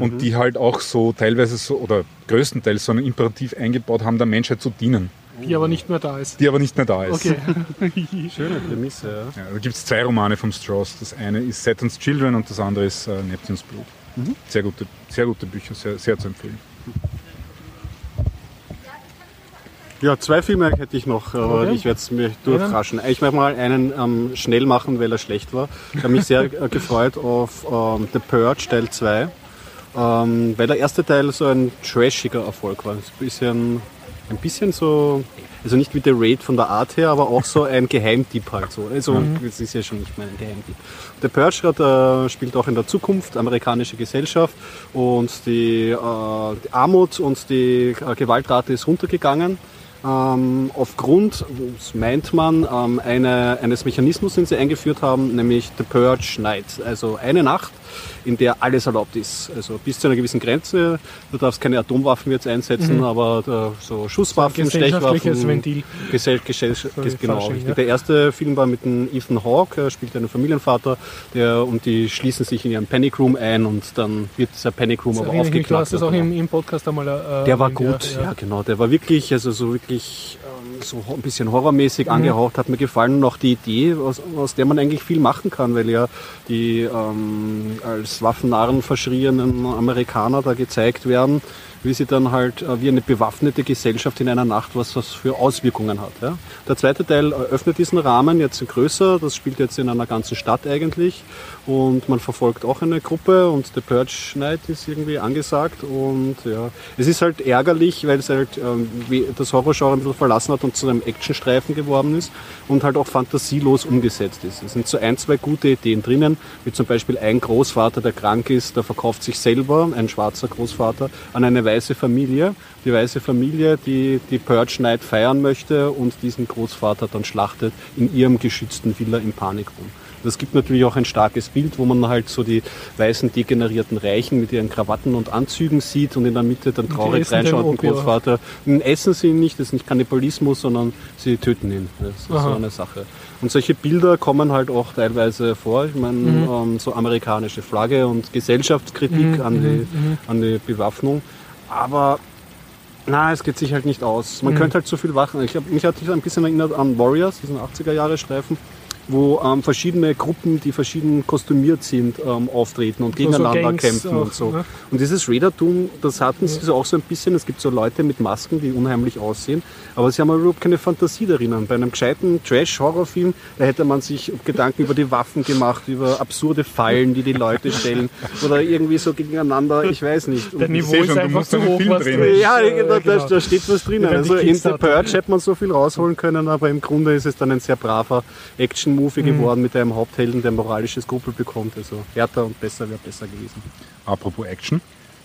und die halt auch so teilweise so oder größtenteils so einen Imperativ eingebaut haben, der Menschheit zu dienen, Die aber nicht mehr da ist. die aber nicht mehr da ist. Okay. Schöne Prämisse, ja. Ja, da gibt es zwei Romane vom Strauss. Das eine ist Saturn's Children und das andere ist äh, Neptune's Blood. Sehr, gute, sehr gute Bücher, sehr, sehr zu empfehlen. Ja, zwei Filme hätte ich noch, aber Okay. ich werde es mir durchraschen. Ich möchte mal einen ähm, schnell machen, weil er schlecht war. Ich habe mich sehr äh, gefreut auf ähm, The Purge Teil 2, ähm, weil der erste Teil so ein trashiger Erfolg war. Ein bisschen, ein bisschen so, also nicht wie The Raid von der Art her, aber auch so ein Geheimtipp halt so. Also es ist ja schon nicht mehr ein Geheimtipp. The Purge hat, äh, spielt auch in der Zukunft, amerikanische Gesellschaft und die, äh, die Armut und die äh, Gewaltrate ist runtergegangen. Ähm, aufgrund, das meint man, ähm, eine, eines Mechanismus, den sie eingeführt haben, nämlich The Purge Night. Also eine Nacht, in der alles erlaubt ist. Also bis zu einer gewissen Grenze. Du darfst keine Atomwaffen jetzt einsetzen, aber äh, so Schusswaffen, Gesellschaftliches Stechwaffen, Ventil. Gesell Gesell Sorry, genau, Fasching, ja. Der erste Film war mit dem Ethan Hawke, er spielt einen Familienvater, der, und die schließen sich in ihren Panic Room ein und dann wird dieser Panic Room Das aber mich, du hast das auch im, im Podcast einmal äh, Der war gut, ja, genau. Der war wirklich, also so wirklich ähm, so ein bisschen horrormäßig Mhm. angehaucht, hat mir gefallen. Und auch die Idee, aus, aus der man eigentlich viel machen kann, weil ja die ähm, als Waffennarren verschrienen Amerikaner da gezeigt werden, wie sie dann halt äh, wie eine bewaffnete Gesellschaft in einer Nacht was das für Auswirkungen hat. Ja. Der zweite Teil öffnet diesen Rahmen jetzt größer, das spielt jetzt in einer ganzen Stadt eigentlich und man verfolgt auch eine Gruppe und der Purge Night ist irgendwie angesagt und ja, es ist halt ärgerlich, weil es halt ähm, das Horrorgenre ein bisschen verlassen hat und zu einem Actionstreifen geworden ist und halt auch fantasielos umgesetzt ist. Es sind so ein, zwei gute Ideen drinnen, wie zum Beispiel ein Großvater, der krank ist, der verkauft sich selber, ein schwarzer Großvater, an eine weiße Familie. Die weiße Familie, die die Purge Night feiern möchte und diesen Großvater dann schlachtet in ihrem geschützten Villa im Panikrum. Das gibt natürlich auch ein starkes Bild, wo man halt so die weißen degenerierten Reichen mit ihren Krawatten und Anzügen sieht und in der Mitte dann traurig reinschaut ein Großvater. Essen sie ihn nicht, das ist nicht Kannibalismus, sondern sie töten ihn. Das ist Aha. so eine Sache. Und solche Bilder kommen halt auch teilweise vor. Ich meine, mhm. ähm, so amerikanische Flagge und Gesellschaftskritik mhm. an, die, mhm, mhm. an die Bewaffnung. Aber na, es geht sich halt nicht aus. Man mhm. könnte halt zu viel wachen. Ich hab, mich hat sich ein bisschen erinnert an Warriors, diesen 80er Jahre Streifen wo ähm, verschiedene Gruppen, die verschieden kostümiert sind, ähm, auftreten und gegeneinander so kämpfen auch, und so. Ne? Und dieses Raidertum, das hatten sie so auch so ein bisschen. Es gibt so Leute mit Masken, die unheimlich aussehen, aber sie haben überhaupt keine Fantasie darin. Bei einem gescheiten Trash-Horrorfilm, da hätte man sich Gedanken über die Waffen gemacht, über absurde Fallen, die die Leute stellen oder irgendwie so gegeneinander, ich weiß nicht. Der Niveau ist schon, einfach zu hoch, was drin Ja, ja da, genau. da, steht was drin. Also in The Purge hätte man so viel rausholen können, aber im Grunde ist es dann ein sehr braver Action Movie mhm. geworden mit einem Haupthelden, der moralische Skrupel bekommt. Also härter und besser wäre besser gewesen. Apropos Action.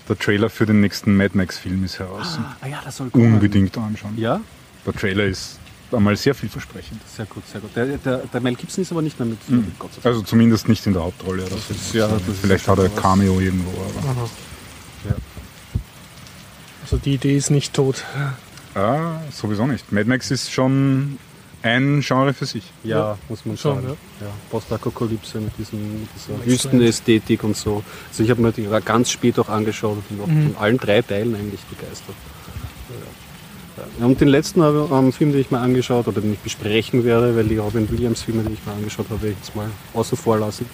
Der Trailer für den nächsten Mad Max-Film ist heraus. Ah, ja, das soll kommen. Unbedingt anschauen. Ja? Der Trailer ist einmal sehr vielversprechend. Sehr gut, sehr gut. Der, der, der Mel Gibson ist aber nicht mehr mit, mhm. Gott sei Dank. Also zumindest nicht in der Hauptrolle. Das, das ist, ja, das vielleicht hat er ein Cameo irgendwo. Aber. Ja. Also die Idee ist nicht tot. Ah, sowieso nicht. Mad Max ist schon ein Genre für sich. Ja, ja. muss man sagen. Schon, ja. ja. Postapokalypse mit, diesem, mit dieser Wüstenästhetik und so. Also ich habe mir die ganz spät auch angeschaut und bin mhm. von allen drei Teilen eigentlich begeistert. Ja. Und den letzten ähm, Film, den ich mal angeschaut oder den ich besprechen werde, weil die Robin Williams Filme, die ich mal angeschaut habe, ich jetzt mal außen vor lassen,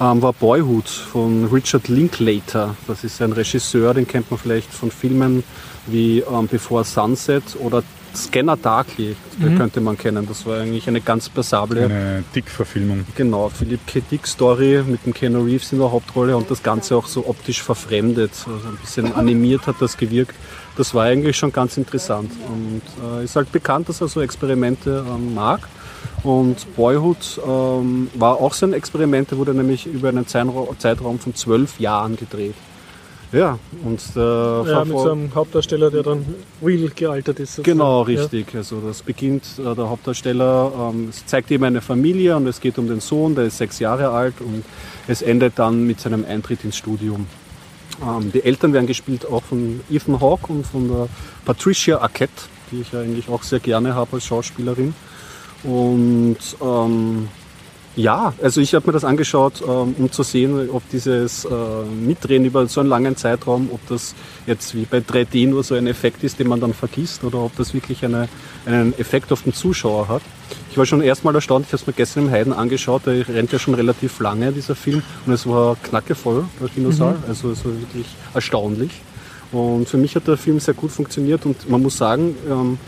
ähm, war Boyhood von Richard Linklater. Das ist ein Regisseur, den kennt man vielleicht von Filmen wie ähm, Before Sunset oder Scanner Darkly, mhm. könnte man kennen. Das war eigentlich eine ganz passable. Eine Dick-Verfilmung. Genau, Philipp K. Dick-Story mit dem Keanu Reeves in der Hauptrolle und das Ganze auch so optisch verfremdet. Also ein bisschen animiert hat das gewirkt. Das war eigentlich schon ganz interessant und äh, ist halt bekannt, dass er so Experimente ähm, mag. Und Boyhood ähm, war auch so ein Experiment, wurde nämlich über einen Zeitraum von zwölf Jahren gedreht. Ja, und der ja, mit so einem Hauptdarsteller, der dann real gealtert ist. Sozusagen. Genau, richtig. Ja. Also das beginnt, äh, der Hauptdarsteller ähm, es zeigt eben eine Familie und es geht um den Sohn, der ist sechs Jahre alt und es endet dann mit seinem Eintritt ins Studium. Ähm, die Eltern werden gespielt auch von Ethan Hawke und von der Patricia Arquette, die ich eigentlich auch sehr gerne habe als Schauspielerin. Und ähm, ja, also ich habe mir das angeschaut, ähm, um zu sehen, ob dieses äh, Mitdrehen über so einen langen Zeitraum, ob das jetzt wie bei 3D nur so ein Effekt ist, den man dann vergisst, oder ob das wirklich eine, einen Effekt auf den Zuschauer hat. Ich war schon erstmal erstaunt, ich habe es mir gestern im Heiden angeschaut, der rennt ja schon relativ lange, dieser Film, und es war knackevoll, der Kinosaal, mhm. also es war wirklich erstaunlich. Und für mich hat der Film sehr gut funktioniert und man muss sagen, ähm,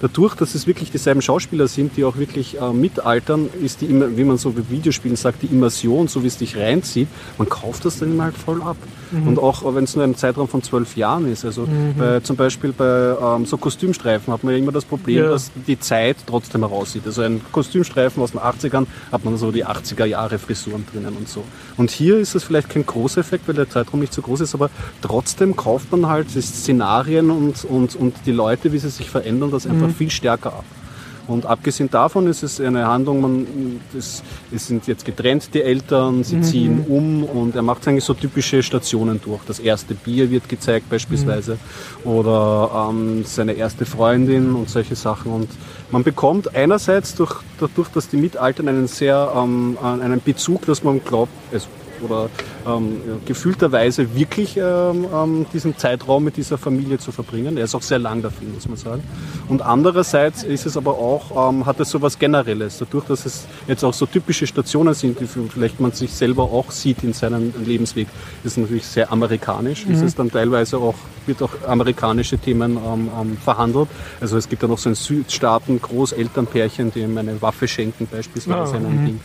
dadurch, dass es wirklich dieselben Schauspieler sind, die auch wirklich äh, mitaltern, ist die, wie man so bei Videospielen sagt, die Immersion, so wie es dich reinzieht, man kauft das dann immer halt voll ab. Mhm. Und auch wenn es nur ein Zeitraum von zwölf Jahren ist. Also mhm. bei, zum Beispiel bei ähm, so Kostümstreifen hat man ja immer das Problem, ja. dass die Zeit trotzdem heraussieht. Also ein Kostümstreifen aus den 80ern hat man so die 80er Jahre Frisuren drinnen und so. Und hier ist es vielleicht kein großer Effekt, weil der Zeitraum nicht so groß ist, aber trotzdem kauft man halt die Szenarien und, und, und die Leute, wie sie sich verändern, das einfach mhm. Viel stärker ab. Und abgesehen davon ist es eine Handlung, man, das, es sind jetzt getrennt die Eltern, sie mhm. ziehen um und er macht eigentlich so typische Stationen durch. Das erste Bier wird gezeigt beispielsweise mhm. oder ähm, seine erste Freundin und solche Sachen. Und man bekommt einerseits durch, dadurch, dass die Mitaltern einen sehr ähm, einen Bezug, dass man glaubt, also oder ähm, gefühlterweise wirklich ähm, ähm, diesen Zeitraum mit dieser Familie zu verbringen. Er ist auch sehr lang dafür, muss man sagen. Und andererseits ist es aber auch, ähm, hat es so was Generelles, dadurch, dass es jetzt auch so typische Stationen sind, die vielleicht man sich selber auch sieht in seinem Lebensweg, ist natürlich sehr amerikanisch, mhm. ist es dann teilweise auch, wird auch amerikanische Themen ähm, ähm, verhandelt. Also es gibt ja noch so ein Südstaaten Großelternpärchen, die ihm eine Waffe schenken beispielsweise einem mhm.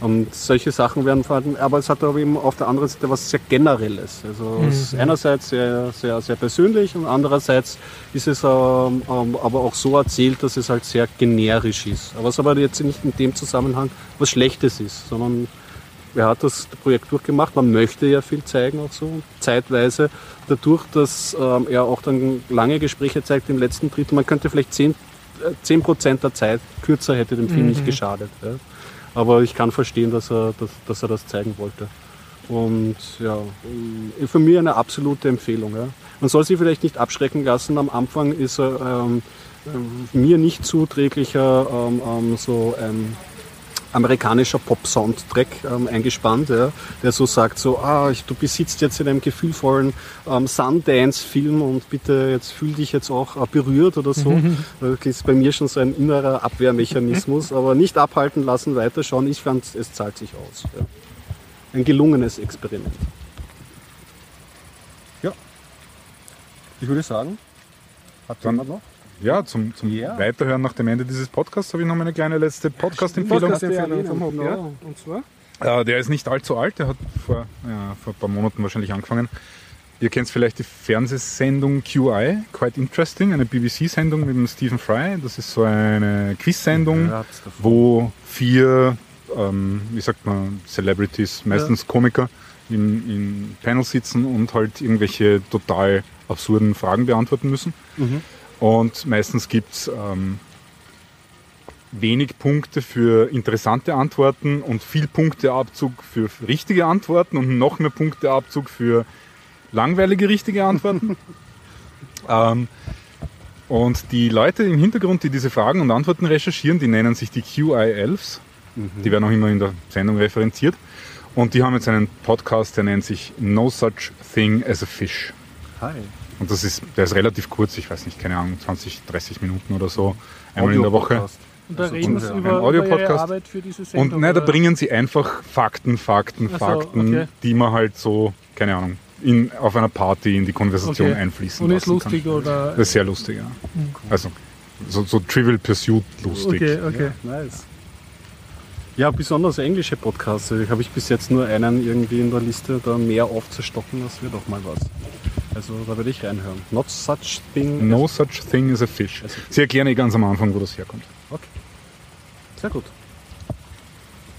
Und solche Sachen werden verhalten, aber es hat aber eben auf der anderen Seite was sehr Generelles. Also mhm. es ist einerseits sehr, sehr, sehr persönlich und andererseits ist es ähm, ähm, aber auch so erzählt, dass es halt sehr generisch ist. Aber es aber jetzt nicht in dem Zusammenhang was Schlechtes ist, sondern er hat das Projekt durchgemacht. Man möchte ja viel zeigen auch so, zeitweise. Dadurch, dass ähm, er auch dann lange Gespräche zeigt im letzten Drittel, man könnte vielleicht 10, 10 äh, der Zeit kürzer hätte dem Film mhm. nicht geschadet. Ja. Aber ich kann verstehen, dass er, dass, dass er das zeigen wollte. Und ja, für mich eine absolute Empfehlung. Ja. Man soll sich vielleicht nicht abschrecken lassen. Am Anfang ist er ähm, mir nicht zuträglicher ähm, ähm, so ein amerikanischer Pop-Soundtrack ähm, eingespannt, ja, der so sagt, so, ah, ich, du besitzt jetzt in einem gefühlvollen ähm, Sundance-Film und bitte jetzt fühl dich jetzt auch äh, berührt oder so. Mhm. Das ist bei mir schon so ein innerer Abwehrmechanismus, aber nicht abhalten lassen, weiterschauen. Ich fand, es zahlt sich aus. Ja. Ein gelungenes Experiment. Ja. Ich würde sagen, hat jemand noch? Ja, zum, zum yeah. Weiterhören nach dem Ende dieses Podcasts habe ich noch eine kleine letzte Podcast-Empfehlung. Podcast vom ja. Und zwar? Äh, der ist nicht allzu alt, der hat vor, ja, vor ein paar Monaten wahrscheinlich angefangen. Ihr kennt vielleicht die Fernsehsendung QI, Quite Interesting, eine BBC-Sendung mit dem Stephen Fry. Das ist so eine Quiz-Sendung, wo vier, ähm, wie sagt man, Celebrities, meistens ja. Komiker, in, in Panel sitzen und halt irgendwelche total absurden Fragen beantworten müssen. Mhm. Und meistens gibt es ähm, wenig Punkte für interessante Antworten und viel Punkteabzug für richtige Antworten und noch mehr Punkteabzug für langweilige richtige Antworten. ähm, und die Leute im Hintergrund, die diese Fragen und Antworten recherchieren, die nennen sich die QI-Elves. Mhm. Die werden auch immer in der Sendung referenziert. Und die haben jetzt einen Podcast, der nennt sich No Such Thing as a Fish. Hi. Und das ist, der ist relativ kurz, ich weiß nicht, keine Ahnung, 20, 30 Minuten oder so, einmal in der Woche. Und da also reden Sie über, über Ihre Arbeit für diese Sendung? Und nein, da bringen Sie einfach Fakten, Fakten, so, Fakten, okay. die man halt so, keine Ahnung, in, auf einer Party in die Konversation okay. einfließen Und ist lustig kann. oder? Das ist sehr lustig, ja. Mhm. Also so, so, Trivial Pursuit lustig. Okay, okay. Ja, nice. Ja, besonders englische Podcasts. Ich habe ich bis jetzt nur einen irgendwie in der Liste, da mehr aufzustocken, das wird auch mal was. Also da würde ich reinhören. Not such thing. No such thing as a fish. Sie erklären eh ganz am Anfang, wo das herkommt. Okay. Sehr gut.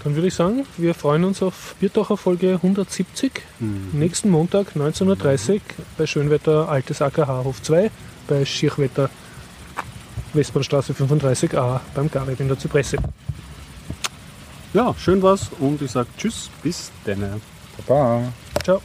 Dann würde ich sagen, wir freuen uns auf Biertaucher Folge 170. Mhm. Nächsten Montag 19.30 Uhr bei Schönwetter Altes AKH Hof 2, bei Schirchwetter Westbahnstraße 35a beim Garib in der Zypresse. Ja, schön was und ich sage Tschüss, bis dann. Baba. Ciao.